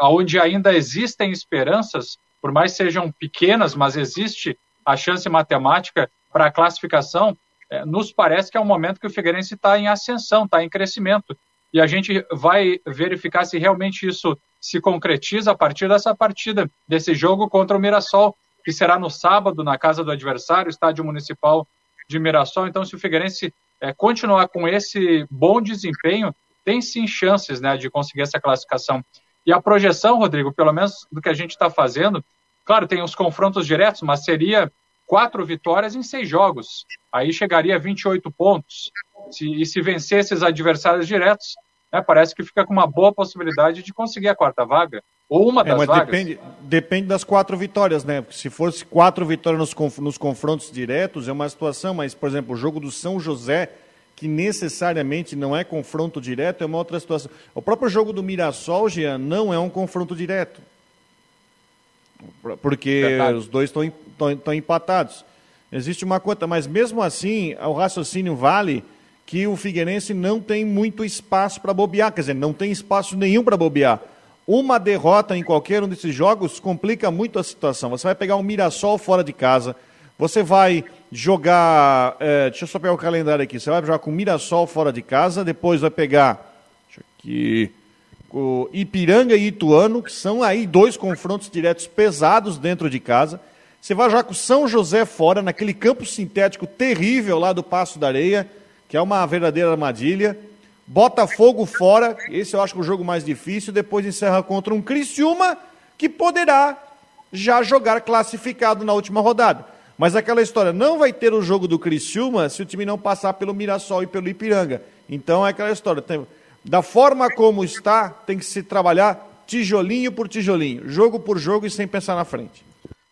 onde ainda existem esperanças, por mais sejam pequenas, mas existe a chance matemática para a classificação, é, nos parece que é um momento que o Figueirense está em ascensão, está em crescimento. E a gente vai verificar se realmente isso se concretiza a partir dessa partida, desse jogo contra o Mirassol, que será no sábado, na casa do adversário, estádio municipal de Mirassol. Então, se o Figueirense é, continuar com esse bom desempenho, tem sim chances né, de conseguir essa classificação. E a projeção, Rodrigo, pelo menos do que a gente está fazendo, claro, tem os confrontos diretos, mas seria quatro vitórias em seis jogos. Aí chegaria a 28 pontos. Se, e se vencer esses adversários diretos, né, parece que fica com uma boa possibilidade de conseguir a quarta vaga. Ou uma é, das vagas. Depende, depende, das quatro vitórias, né? Porque se fosse quatro vitórias nos, conf, nos confrontos diretos, é uma situação, mas, por exemplo, o jogo do São José que necessariamente não é confronto direto, é uma outra situação. O próprio jogo do Mirassol, Jean, não é um confronto direto. Porque Verdade. os dois estão empatados. Existe uma conta, mas mesmo assim, o raciocínio vale que o Figueirense não tem muito espaço para bobear, quer dizer, não tem espaço nenhum para bobear. Uma derrota em qualquer um desses jogos complica muito a situação. Você vai pegar um Mirassol fora de casa, você vai jogar. É, deixa eu só pegar o calendário aqui. Você vai jogar com Mirassol fora de casa, depois vai pegar. Deixa aqui. O Ipiranga e Ituano, que são aí dois confrontos diretos pesados dentro de casa. Você vai jogar com São José fora, naquele campo sintético terrível lá do Passo da Areia, que é uma verdadeira armadilha. Botafogo fora, esse eu acho que é o jogo mais difícil. Depois encerra contra um Criciúma que poderá já jogar classificado na última rodada. Mas aquela história, não vai ter o jogo do Criciúma se o time não passar pelo Mirassol e pelo Ipiranga. Então é aquela história, tem, da forma como está, tem que se trabalhar tijolinho por tijolinho, jogo por jogo e sem pensar na frente.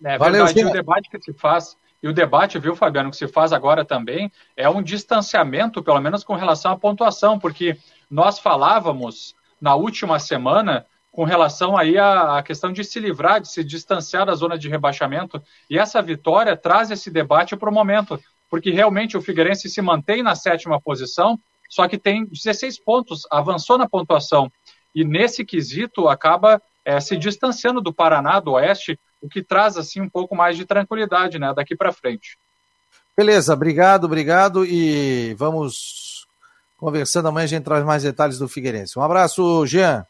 É Valeu, verdade, o debate que se faz, e o debate, viu, Fabiano, que se faz agora também, é um distanciamento, pelo menos com relação à pontuação, porque nós falávamos na última semana com relação aí à, à, questão de se livrar, de se distanciar da zona de rebaixamento. E essa vitória traz esse debate para o momento, porque realmente o Figueirense se mantém na sétima posição, só que tem 16 pontos, avançou na pontuação. E nesse quesito acaba é, se distanciando do Paraná, do Oeste, o que traz assim um pouco mais de tranquilidade né, daqui para frente. Beleza, obrigado, obrigado. E vamos conversando amanhã, a gente traz mais detalhes do Figueirense. Um abraço, Jean.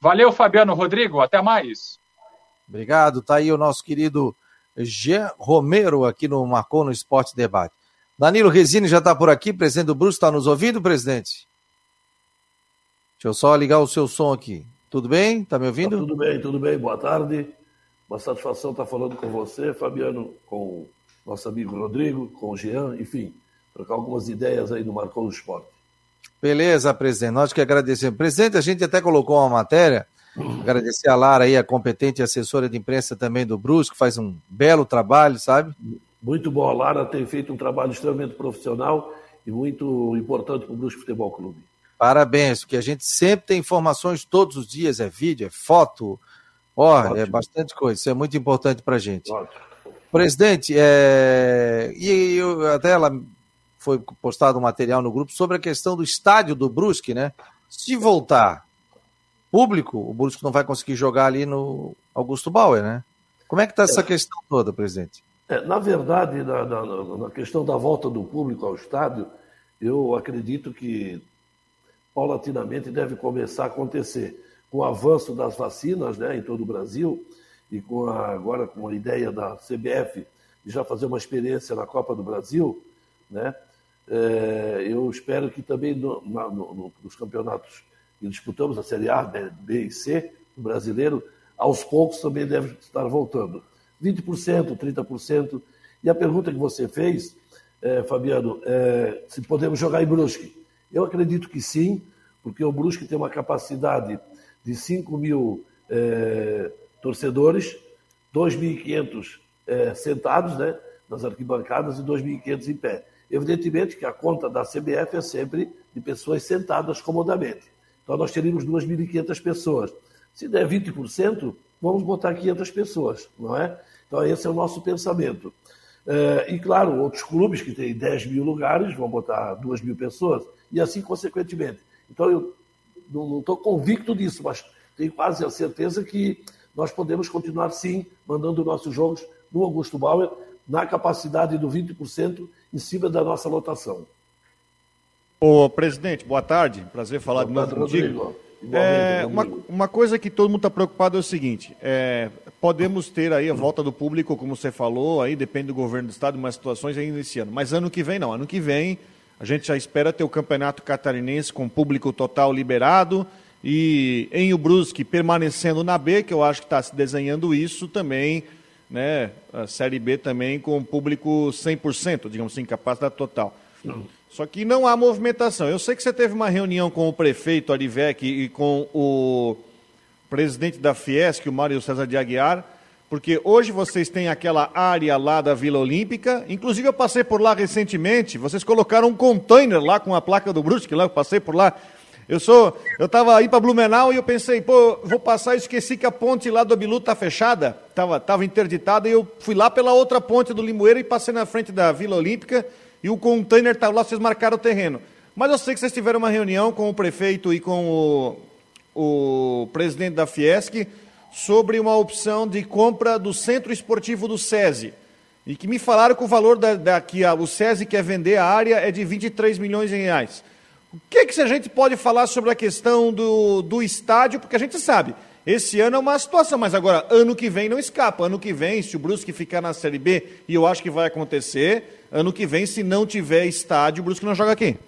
Valeu, Fabiano Rodrigo. Até mais. Obrigado. Tá aí o nosso querido Jean Romero aqui no Marcou no Esporte Debate. Danilo Resine já está por aqui, presidente do Bruce, está nos ouvindo, presidente? Deixa eu só ligar o seu som aqui. Tudo bem? Está me ouvindo? Tá tudo bem, tudo bem. Boa tarde. Uma satisfação estar falando com você, Fabiano, com nosso amigo Rodrigo, com o Jean, enfim, trocar algumas ideias aí no Marcou no Esporte. Beleza, presidente. Nós que agradecemos. Presidente, a gente até colocou uma matéria. Agradecer a Lara aí, a competente assessora de imprensa também do Brusque, que faz um belo trabalho, sabe? Muito bom. A Lara tem feito um trabalho extremamente profissional e muito importante para o Brusque Futebol Clube. Parabéns, porque a gente sempre tem informações todos os dias, é vídeo, é foto, ó, é bastante coisa. Isso é muito importante para a gente. Ótimo. Presidente, é... e eu, até ela foi postado um material no grupo sobre a questão do estádio do Brusque, né? Se voltar público, o Brusque não vai conseguir jogar ali no Augusto Bauer, né? Como é que está essa é. questão toda, presidente? É, na verdade, na, na, na, questão da volta do público ao estádio, eu acredito que paulatinamente deve começar a acontecer. Com o avanço das vacinas né, em todo o Brasil e com a, agora com a ideia da CBF de já fazer uma experiência na Copa do Brasil, né, é, eu espero que também no, na, no, nos campeonatos que disputamos, a Série A, B e C, o brasileiro, aos poucos também deve estar voltando. 20%, 30%. E a pergunta que você fez, é, Fabiano, é, se podemos jogar em Brusque. Eu acredito que sim, porque o Brusque tem uma capacidade de 5 mil é, torcedores, 2.500 é, sentados né, nas arquibancadas e 2.500 em pé. Evidentemente que a conta da CBF é sempre de pessoas sentadas comodamente. Então nós teríamos 2.500 pessoas. Se der 20%, vamos botar 500 pessoas, não é? Então esse é o nosso pensamento. É, e claro, outros clubes que têm 10 mil lugares vão botar 2 mil pessoas, e assim consequentemente. Então eu não estou convicto disso, mas tenho quase a certeza que nós podemos continuar sim mandando nossos jogos no Augusto Bauer na capacidade do 20% em cima da nossa lotação. Ô, presidente, boa tarde. Prazer falar boa de novo contigo. É, uma, uma coisa que todo mundo está preocupado é o seguinte: é, podemos ter aí a volta do público, como você falou, aí depende do governo do estado, umas situações ainda esse ano. Mas ano que vem não. Ano que vem a gente já espera ter o campeonato catarinense com público total liberado e em o Brusque permanecendo na B, que eu acho que está se desenhando isso também né, a Série B também com público 100%, digamos assim, capacidade total. Só que não há movimentação. Eu sei que você teve uma reunião com o prefeito Arivec e com o presidente da Fiesc, o Mário César de Aguiar, porque hoje vocês têm aquela área lá da Vila Olímpica. Inclusive, eu passei por lá recentemente. Vocês colocaram um container lá com a placa do Brusque, lá eu passei por lá. Eu sou, eu estava aí para Blumenau e eu pensei, pô, vou passar e esqueci que a ponte lá do Abilu está fechada, estava tava interditada, e eu fui lá pela outra ponte do Limoeiro e passei na frente da Vila Olímpica e o container estava lá, vocês marcaram o terreno. Mas eu sei que vocês tiveram uma reunião com o prefeito e com o, o presidente da Fiesc sobre uma opção de compra do centro esportivo do SESI. E que me falaram que o valor da, da que a, o SESI quer vender a área é de 23 milhões de reais. O que, que a gente pode falar sobre a questão do, do estádio? Porque a gente sabe, esse ano é uma situação, mas agora, ano que vem não escapa. Ano que vem, se o Brusque ficar na Série B, e eu acho que vai acontecer, ano que vem, se não tiver estádio, o Brusque não joga aqui.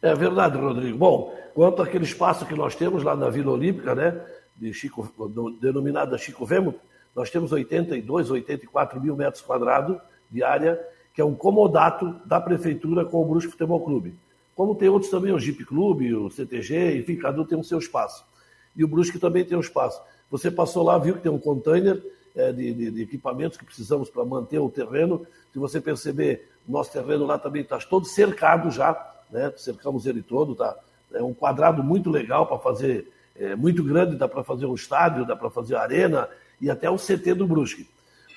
É verdade, Rodrigo. Bom, quanto àquele espaço que nós temos lá na Vila Olímpica, né? de Chico, denominada Chico Vemo, nós temos 82, 84 mil metros quadrados de área, que é um comodato da prefeitura com o Brusque Futebol Clube. Como tem outros também, o Jeep Clube, o CTG, enfim, cada um tem o seu espaço. E o Brusque também tem um espaço. Você passou lá, viu que tem um container é, de, de, de, equipamentos que precisamos para manter o terreno. Se você perceber, nosso terreno lá também está todo cercado já, né? cercamos ele todo, tá? É um quadrado muito legal para fazer, é, muito grande, dá para fazer um estádio, dá para fazer arena e até o CT do Brusque.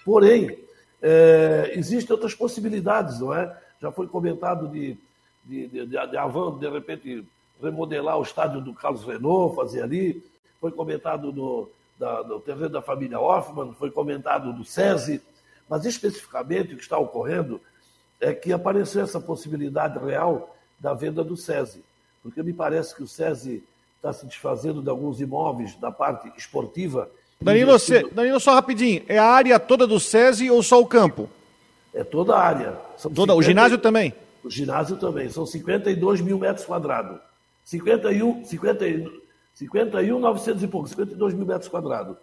Porém, é, existem outras possibilidades, não é? Já foi comentado de de, de, de, de Avan, de repente, remodelar o estádio do Carlos Renault, fazer ali. Foi comentado no, da, no terreno da família Hoffman, foi comentado do SESI, mas especificamente o que está ocorrendo é que apareceu essa possibilidade real da venda do SESI, porque me parece que o SESI está se desfazendo de alguns imóveis da parte esportiva. Danilo, investindo... Danilo, só rapidinho, é a área toda do SESI ou só o campo? É toda a área. São toda, 50... O ginásio também? O ginásio também. São 52 mil metros quadrados. 51, 51, 51 900 e pouco, 52 mil metros quadrados.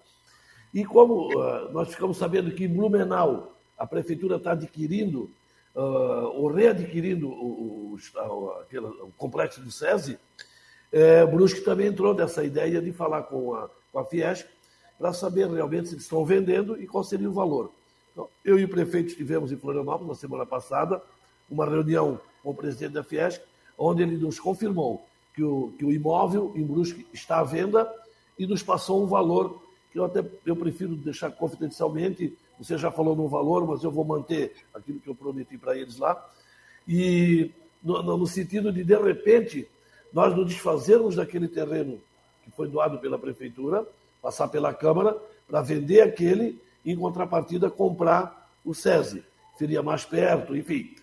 E como uh, nós ficamos sabendo que em Blumenau a prefeitura está adquirindo, uh, ou readquirindo o, o, o, aquele, o complexo do SESI, é, Brusque também entrou nessa ideia de falar com a, com a Fiesp para saber realmente se eles estão vendendo e qual seria o valor. Então, eu e o prefeito estivemos em Florianópolis na semana passada, uma reunião com o presidente da Fiesc, onde ele nos confirmou que o, que o imóvel em Brusque está à venda e nos passou um valor que eu até eu prefiro deixar confidencialmente. Você já falou no valor, mas eu vou manter aquilo que eu prometi para eles lá. E no, no, sentido de, de repente, nós nos desfazermos daquele terreno que foi doado pela prefeitura, passar pela Câmara, para vender aquele e, em contrapartida, comprar o SESI. Seria mais perto, enfim.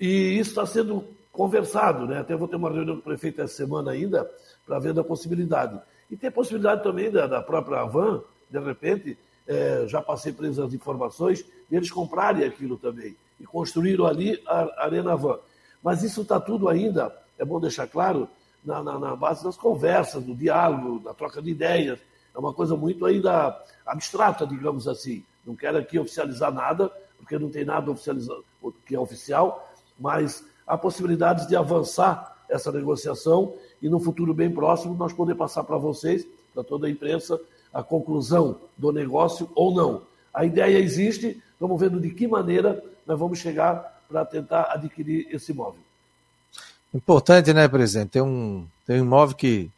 E isso está sendo conversado, né? Até vou ter uma reunião com o prefeito essa semana ainda para ver da possibilidade. E tem possibilidade também da, da própria Van, de repente, é, já passei eles as informações, eles comprarem aquilo também e construíram ali a Arena Van. Mas isso está tudo ainda, é bom deixar claro, na, na, na, base das conversas, do diálogo, da troca de ideias. É uma coisa muito ainda abstrata, digamos assim. Não quero aqui oficializar nada, porque não tem nada oficializado, que é oficial, mas há possibilidades de avançar essa negociação e no futuro bem próximo nós poder passar para vocês, para toda a imprensa, a conclusão do negócio ou não. A ideia existe, vamos vendo de que maneira nós vamos chegar para tentar adquirir esse imóvel. Importante, né, presidente? Tem um, tem um imóvel que,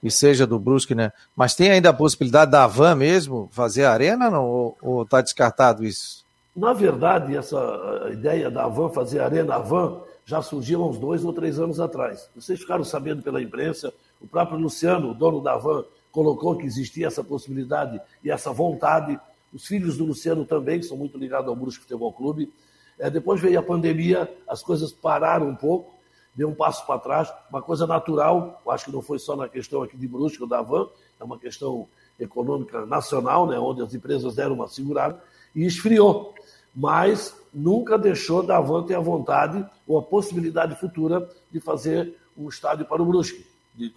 que seja do Brusque, né? Mas tem ainda a possibilidade da Van mesmo fazer a arena, não? Ou está descartado isso? Na verdade, essa ideia da Avan fazer Arena Avan já surgiu há uns dois ou três anos atrás. Vocês ficaram sabendo pela imprensa, o próprio Luciano, o dono da Avan, colocou que existia essa possibilidade e essa vontade. Os filhos do Luciano também, que são muito ligados ao Brusque Futebol Clube. É, depois veio a pandemia, as coisas pararam um pouco, deu um passo para trás, uma coisa natural, acho que não foi só na questão aqui de Brusque ou da Van, é uma questão econômica nacional, né, onde as empresas deram uma segurada, e esfriou mas nunca deixou da Van ter a vontade ou a possibilidade futura de fazer um estádio para o Brusque,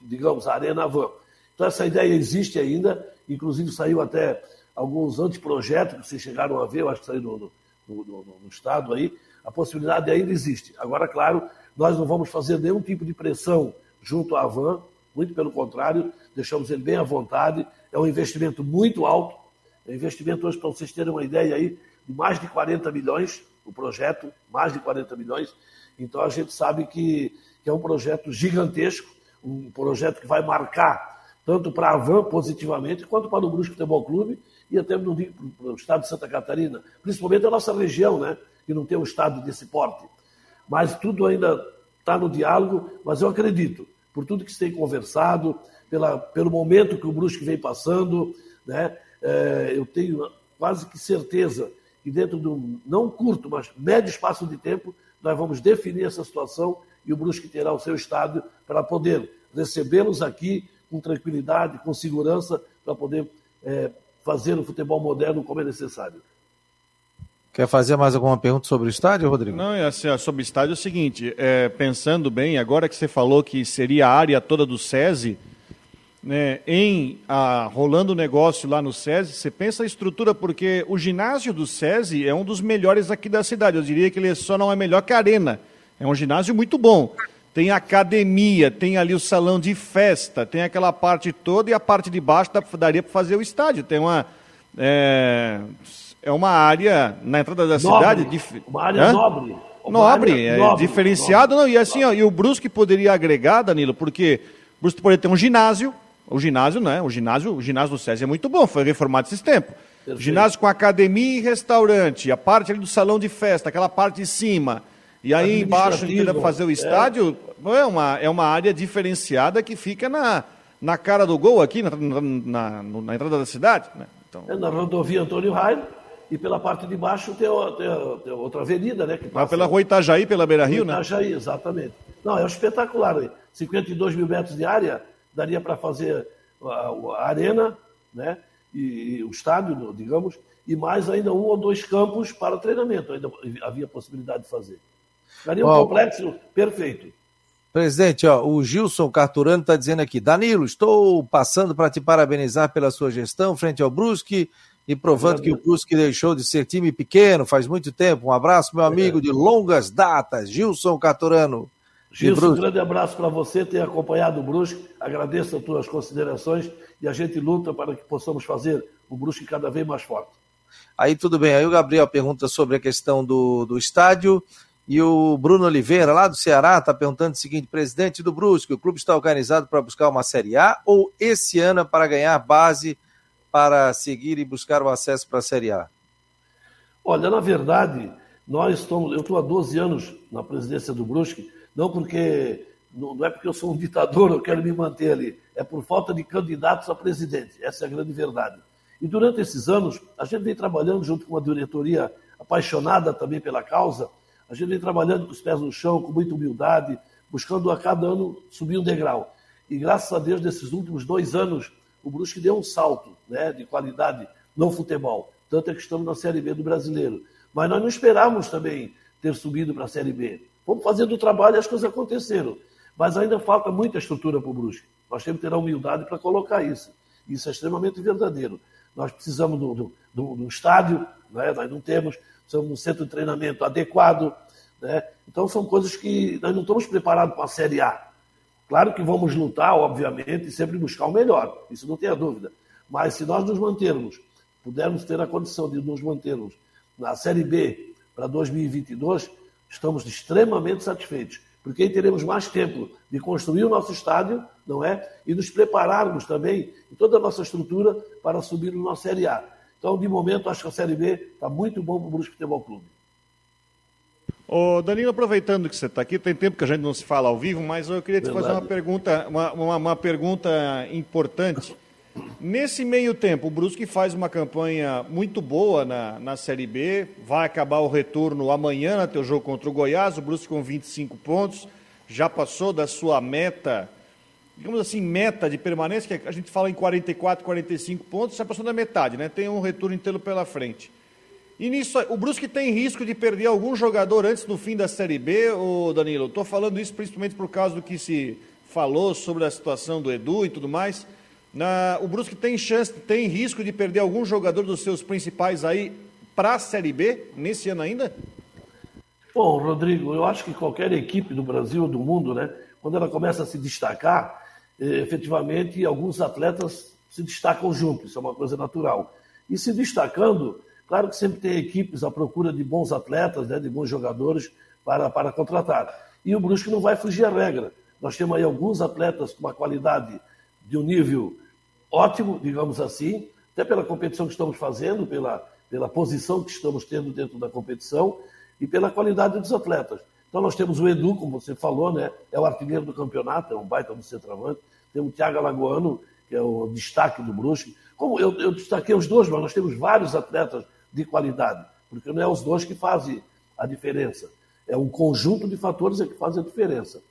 digamos, a Arena Van. Então essa ideia existe ainda, inclusive saiu até alguns anteprojetos que vocês chegaram a ver, eu acho que saiu no, no, no, no Estado aí, a possibilidade ainda existe. Agora, claro, nós não vamos fazer nenhum tipo de pressão junto à Van, muito pelo contrário, deixamos ele bem à vontade, é um investimento muito alto, é um investimento hoje, para vocês terem uma ideia aí, de mais de 40 milhões, o projeto, mais de 40 milhões. Então a gente sabe que, que é um projeto gigantesco, um projeto que vai marcar tanto para a Van positivamente, quanto para o Brusque Futebol Clube e até para o estado de Santa Catarina, principalmente a nossa região, né, que não tem um estado desse porte. Mas tudo ainda está no diálogo, mas eu acredito, por tudo que se tem conversado, pela, pelo momento que o Brusque vem passando, né, é, eu tenho quase que certeza que dentro de um, não curto, mas médio espaço de tempo, nós vamos definir essa situação e o Brusque terá o seu estádio para poder recebê-los aqui com tranquilidade, com segurança, para poder é, fazer o futebol moderno como é necessário. Quer fazer mais alguma pergunta sobre o estádio, Rodrigo? Não, é assim, sobre o estádio é o seguinte, é, pensando bem, agora que você falou que seria a área toda do SESI, né, em a, rolando o negócio lá no SESI, você pensa a estrutura, porque o ginásio do SESI é um dos melhores aqui da cidade. Eu diria que ele só não é melhor que a Arena. É um ginásio muito bom. Tem academia, tem ali o salão de festa, tem aquela parte toda e a parte de baixo daria para fazer o estádio. Tem uma. É, é uma área na entrada da nobre, cidade. Dif... Uma área Hã? nobre. Uma nobre, área é nobre, diferenciado. Nobre. Não, e assim, ó, e o Brusque poderia agregar, Danilo, porque o Brusque poderia ter um ginásio, o ginásio, né? O ginásio, o ginásio do SESI é muito bom, foi reformado esses tempos. Perfeito. Ginásio com academia e restaurante, a parte ali do salão de festa, aquela parte de cima. E aí embaixo, para fazer o é. estádio, é. é, uma, é uma área diferenciada que fica na, na cara do gol aqui, na, na, na, na entrada da cidade. Né? Então... É na rodovia Antônio Raio, e pela parte de baixo tem, tem, tem outra avenida, né? Que passa, pela rua Itajaí, pela Beira Rio, né? Itajaí, exatamente. Não, é um espetacular. 52 mil metros de área, daria para fazer a, a, arena, né? E, e, o estádio, digamos, e mais ainda um ou dois campos para treinamento. Ainda havia possibilidade de fazer. Daria um complexo perfeito. Presidente, ó, o Gilson Carturano está dizendo aqui, Danilo, estou passando para te parabenizar pela sua gestão frente ao Brusque e provando que o Brusque deixou de ser time pequeno faz muito tempo. Um abraço, meu amigo de longas datas, Gilson Caturano. Gilson, um grande abraço para você, ter acompanhado o Brusque. Agradeço as tuas considerações e a gente luta para que possamos fazer o Brusque cada vez mais forte. Aí tudo bem. Aí o Gabriel pergunta sobre a questão do, do estádio. E o Bruno Oliveira, lá do Ceará, está perguntando o seguinte: presidente do Brusque, o clube está organizado para buscar uma Série A ou esse ano é para ganhar base para seguir e buscar o acesso para a Série A? Olha, na verdade, nós estamos. Eu estou há 12 anos na presidência do Brusque, não porque. Não é porque eu sou um ditador, eu quero me manter ali. É por falta de candidatos a presidente. Essa é a grande verdade. E durante esses anos, a gente vem trabalhando junto com uma diretoria apaixonada também pela causa. A gente vem trabalhando com os pés no chão, com muita humildade, buscando a cada ano subir um degrau. E graças a Deus, nesses últimos dois anos, o Brusque deu um salto né, de qualidade no futebol. Tanto é que estamos na Série B do brasileiro. Mas nós não esperávamos também ter subido para a Série B. Fomos fazendo o trabalho e as coisas aconteceram. Mas ainda falta muita estrutura para o Brusque. Nós temos que ter a humildade para colocar isso. Isso é extremamente verdadeiro. Nós precisamos do, do estádio, né? nós não temos, de um centro de treinamento adequado. Né? Então são coisas que nós não estamos preparados para a Série A. Claro que vamos lutar, obviamente, e sempre buscar o melhor, isso não tenha dúvida. Mas se nós nos mantermos, pudermos ter a condição de nos mantermos na Série B para 2022, estamos extremamente satisfeitos, porque aí teremos mais tempo de construir o nosso estádio, não é? E nos prepararmos também em toda a nossa estrutura para subir na Série A. Então, de momento, acho que a Série B está muito bom para o Brusque Futebol Clube. Ô Danilo, aproveitando que você está aqui, tem tempo que a gente não se fala ao vivo, mas eu queria te Verdade. fazer uma pergunta, uma, uma, uma, pergunta importante. Nesse meio tempo, o Brusque faz uma campanha muito boa na, na Série B, vai acabar o retorno amanhã no teu jogo contra o Goiás, o Brusque com 25 pontos, já passou da sua meta, digamos assim, meta de permanência, que a gente fala em 44, 45 pontos, já passou da metade, né? Tem um retorno inteiro pela frente. E nisso, o Brusque tem risco de perder algum jogador antes do fim da Série B, ô Danilo? Estou falando isso principalmente por causa do que se falou sobre a situação do Edu e tudo mais. Na, o Brusque tem chance, tem risco de perder algum jogador dos seus principais aí para a Série B nesse ano ainda? Bom, Rodrigo, eu acho que qualquer equipe do Brasil ou do mundo, né, quando ela começa a se destacar, eh, efetivamente alguns atletas se destacam juntos, isso é uma coisa natural. E se destacando, Claro que sempre tem equipes à procura de bons atletas, né, de bons jogadores para, para contratar. E o Brusque não vai fugir à regra. Nós temos aí alguns atletas com uma qualidade de um nível ótimo, digamos assim, até pela competição que estamos fazendo, pela, pela posição que estamos tendo dentro da competição e pela qualidade dos atletas. Então nós temos o Edu, como você falou, né? é o artilheiro do campeonato, é um baita do centroavante. Temos o Thiago Alagoano, que é o destaque do Brusque. Como eu, eu destaquei os dois, mas nós temos vários atletas de qualidade, porque não é os dois que fazem a diferença. É um conjunto de fatores que fazem a diferença.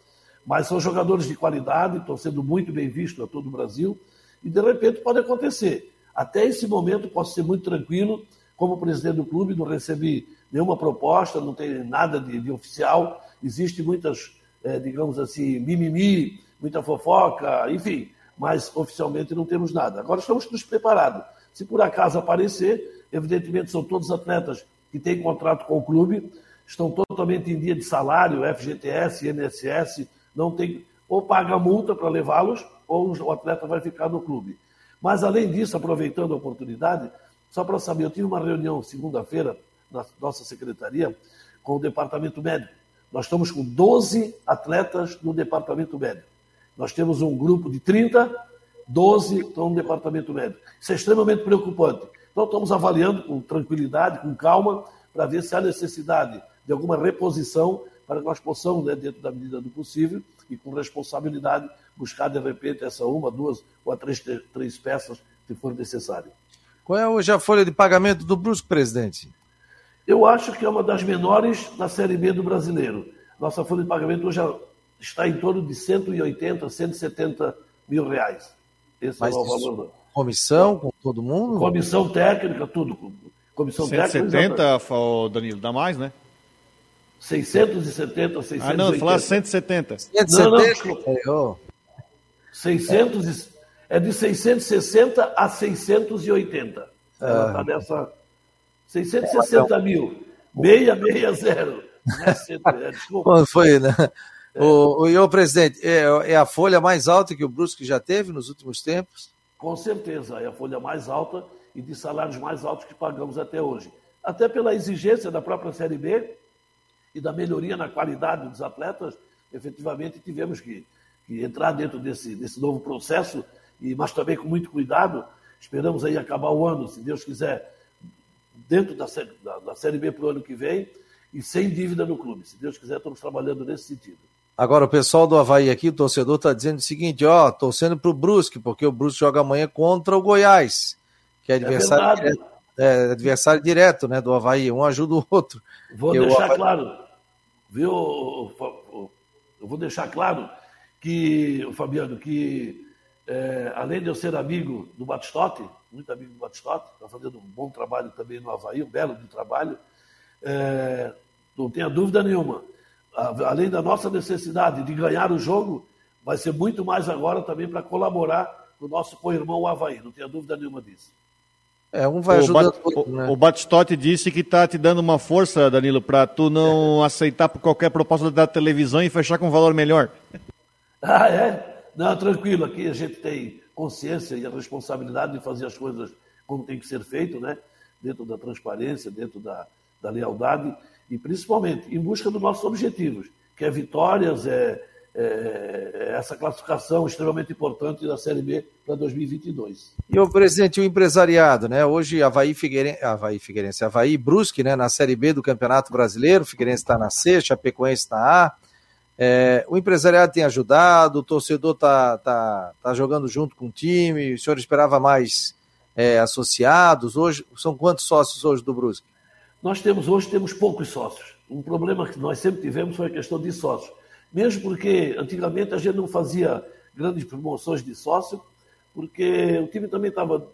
Mas são jogadores de qualidade, estão sendo muito bem vistos a todo o Brasil, e de repente pode acontecer. Até esse momento posso ser muito tranquilo, como presidente do clube, não recebi nenhuma proposta, não tem nada de, de oficial, existe muitas, é, digamos assim, mimimi, muita fofoca, enfim, mas oficialmente não temos nada. Agora estamos nos preparando. Se por acaso aparecer, evidentemente são todos atletas que têm contrato com o clube, estão totalmente em dia de salário, FGTS, INSS, não tem ou paga multa para levá-los, ou o atleta vai ficar no clube. Mas, além disso, aproveitando a oportunidade, só para saber, eu tive uma reunião segunda-feira na nossa secretaria com o departamento médico. Nós estamos com 12 atletas no departamento médico. Nós temos um grupo de 30, 12 estão no departamento médico. Isso é extremamente preocupante. Então, estamos avaliando com tranquilidade, com calma, para ver se há necessidade de alguma reposição para que nós possamos, né, dentro da medida do possível e com responsabilidade, buscar de repente essa uma, duas ou três, três peças se for necessário. Qual é hoje a folha de pagamento do Brusco, presidente? Eu acho que é uma das menores da Série B do brasileiro. Nossa folha de pagamento hoje está em torno de 180, 170 mil reais. Esse Mas é o valor. Comissão com todo mundo? Comissão técnica, tudo. Comissão 170, técnica. 170, Danilo, dá mais, né? 670, 680. Ah, não, falar 170. 170? Não, não. 600, é de 660 a 680. Ah. Ela está nessa. 660 mil. 660. É, desculpa. Quando foi, né? É. O, o, o presidente, é, é, a folha mais alta que o Brusque já teve nos últimos tempos? Com certeza, é a folha mais alta e de salários mais altos que pagamos até hoje. Até pela exigência da própria Série B, e da melhoria na qualidade dos atletas, efetivamente tivemos que, que entrar dentro desse, desse novo processo, e, mas também com muito cuidado. Esperamos aí acabar o ano, se Deus quiser, dentro da, da, da Série B para o ano que vem, e sem dívida no clube. Se Deus quiser, estamos trabalhando nesse sentido. Agora, o pessoal do Havaí aqui, o torcedor, está dizendo o seguinte: ó, torcendo para o Brusque, porque o Brusque joga amanhã contra o Goiás, que é, é adversário, é direto, é, adversário direto né, do Havaí. Um ajuda o outro. Vou deixar Havaí... claro viu? Eu vou deixar claro que, Fabiano, que é, além de eu ser amigo do Batistote, muito amigo do Batistote, está fazendo um bom trabalho também no Havaí, um belo de trabalho, é, não tenha dúvida nenhuma. Além da nossa necessidade de ganhar o jogo, vai ser muito mais agora também para colaborar com o nosso co-irmão Havaí, não tenha dúvida nenhuma disso. É, um vai o, Bat, né? o Batistotti disse que está te dando uma força, Danilo, para tu não é. aceitar por qualquer proposta da televisão e fechar com um valor melhor. Ah, é? Não, tranquilo, aqui a gente tem consciência e a responsabilidade de fazer as coisas como tem que ser feito, né? Dentro da transparência, dentro da, da lealdade e principalmente em busca dos nossos objetivos, que é vitórias, é, é, essa classificação extremamente importante da Série B para 2022. E o presidente, o empresariado, né? Hoje Havaí Figueirense, Havaí Figueirense, Havaí Brusque, né? Na Série B do Campeonato Brasileiro, Figueirense está na C, Chapecoense está A. É, o empresariado tem ajudado, o torcedor está tá, tá jogando junto com o time, o senhor esperava mais é, associados. Hoje, são quantos sócios hoje do Brusque? Nós temos hoje temos poucos sócios. Um problema que nós sempre tivemos foi a questão de sócios mesmo porque antigamente a gente não fazia grandes promoções de sócio, porque o time também estava,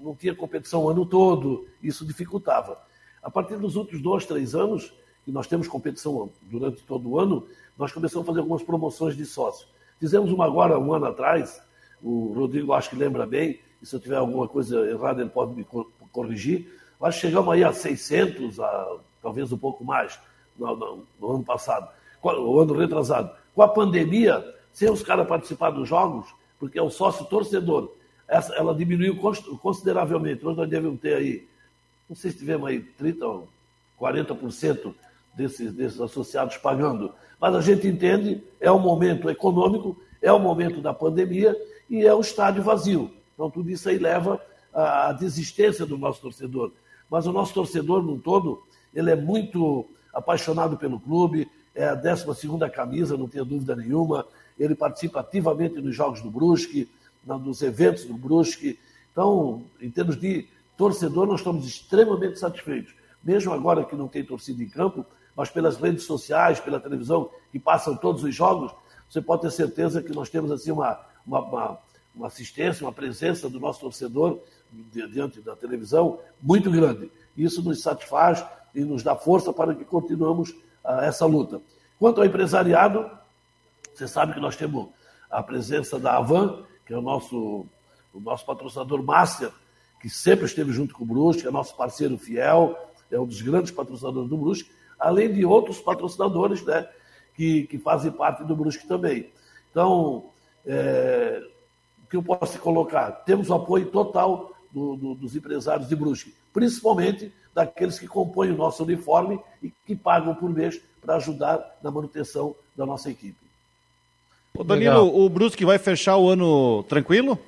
não tinha competição o ano todo, isso dificultava. A partir dos últimos dois, três anos, que nós temos competição durante todo o ano, nós começamos a fazer algumas promoções de sócio. Fizemos uma agora, um ano atrás, o Rodrigo acho que lembra bem, e se eu tiver alguma coisa errada ele pode me corrigir, nós chegamos aí a 600, a, talvez um pouco mais, no, no, no ano passado o ano retrasado, com a pandemia, sem os caras participar dos jogos, porque é o sócio torcedor, essa, ela diminuiu consideravelmente. Hoje nós devemos ter aí, não sei se tivemos aí 30% ou 40% desses, desses associados pagando, mas a gente entende, é um momento econômico, é o momento da pandemia e é o estádio vazio. Então tudo isso aí leva à desistência do nosso torcedor. Mas o nosso torcedor, no todo, ele é muito apaixonado pelo clube, é a 12 camisa, não tenho dúvida nenhuma. Ele participa ativamente nos jogos do Brusque, nos eventos do Brusque. Então, em termos de torcedor, nós estamos extremamente satisfeitos. Mesmo agora que não tem torcida em campo, mas pelas redes sociais, pela televisão, que passam todos os jogos, você pode ter certeza que nós temos assim uma, uma, uma, uma assistência, uma presença do nosso torcedor diante da televisão muito grande. Isso nos satisfaz e nos dá força para que continuemos essa luta. Quanto ao empresariado, você sabe que nós temos a presença da Avan, que é o nosso, o nosso patrocinador master, que sempre esteve junto com o Brusque, é nosso parceiro fiel, é um dos grandes patrocinadores do Brusque, além de outros patrocinadores né, que, que fazem parte do Brusque também. Então, é, o que eu posso colocar? Temos o apoio total do, do, dos empresários de Brusque, principalmente daqueles que compõem o nosso uniforme e que pagam por mês para ajudar na manutenção da nossa equipe. Ô Danilo, Legal. o Brusque vai fechar o ano tranquilo?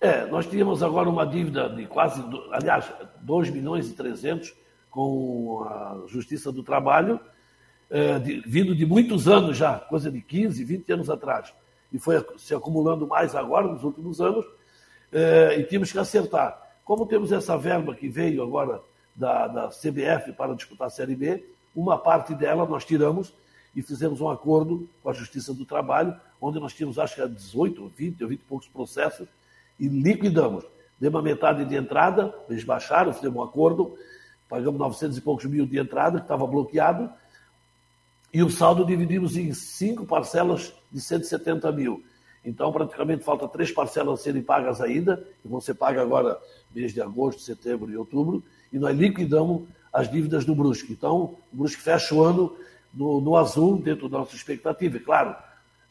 É, nós tínhamos agora uma dívida de quase, aliás, 2 milhões e 300 com a Justiça do Trabalho, é, de, vindo de muitos anos já, coisa de 15, 20 anos atrás. E foi se acumulando mais agora, nos últimos anos, é, e tínhamos que acertar. Como temos essa verba que veio agora da, da CBF para disputar a Série B, uma parte dela nós tiramos e fizemos um acordo com a Justiça do Trabalho, onde nós tínhamos, acho que 18, 20 ou 20 e poucos processos, e liquidamos. Deu uma metade de entrada, eles baixaram, fizemos um acordo, pagamos 900 e poucos mil de entrada, que estava bloqueado, e o saldo dividimos em cinco parcelas de 170 mil. Então, praticamente, falta três parcelas serem pagas ainda, que vão ser pagas agora, mês de agosto, setembro e outubro, e nós liquidamos as dívidas do Brusque. Então, o Brusque fecha o ano no, no azul, dentro da nossa expectativa. E, claro,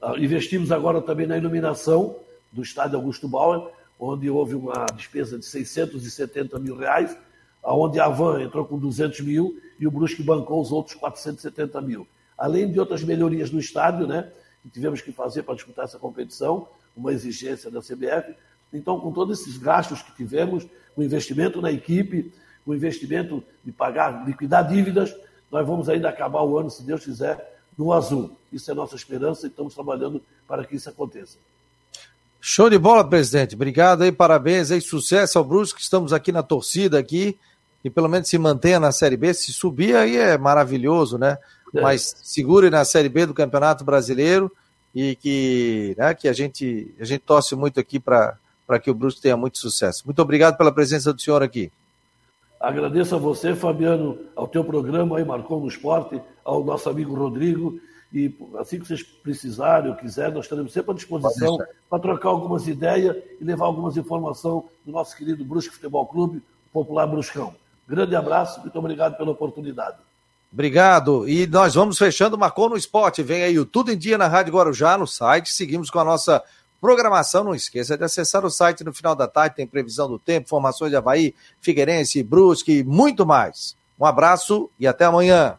ah, investimos agora também na iluminação do estádio Augusto Bauer, onde houve uma despesa de 670 mil reais, onde a Van entrou com 200 mil e o Brusque bancou os outros 470 mil. Além de outras melhorias no estádio, né, que tivemos que fazer para disputar essa competição, uma exigência da CBF. Então, com todos esses gastos que tivemos, o investimento na equipe, o investimento de pagar, liquidar dívidas, nós vamos ainda acabar o ano, se Deus quiser, no azul. Isso é nossa esperança e estamos trabalhando para que isso aconteça. Show de bola, presidente. Obrigado aí, parabéns aí, sucesso ao Brusque. Estamos aqui na torcida aqui e pelo menos se mantenha na Série B. Se subir aí é maravilhoso, né? É. Mas segure na Série B do Campeonato Brasileiro e que, né, que a gente a gente torce muito aqui para que o Brusque tenha muito sucesso. Muito obrigado pela presença do senhor aqui. Agradeço a você, Fabiano, ao teu programa aí, Marcou no Esporte, ao nosso amigo Rodrigo. E assim que vocês precisarem ou quiserem, nós estaremos sempre à disposição para trocar algumas ideias e levar algumas informações do nosso querido Brusque Futebol Clube, Popular Bruscão. Grande abraço, muito obrigado pela oportunidade. Obrigado. E nós vamos fechando Marcou no Esporte. Vem aí o Tudo em Dia na Rádio Guarujá, no site. Seguimos com a nossa programação. Não esqueça de acessar o site no final da tarde, tem previsão do tempo, informações de Havaí, Figueirense, Brusque e muito mais. Um abraço e até amanhã.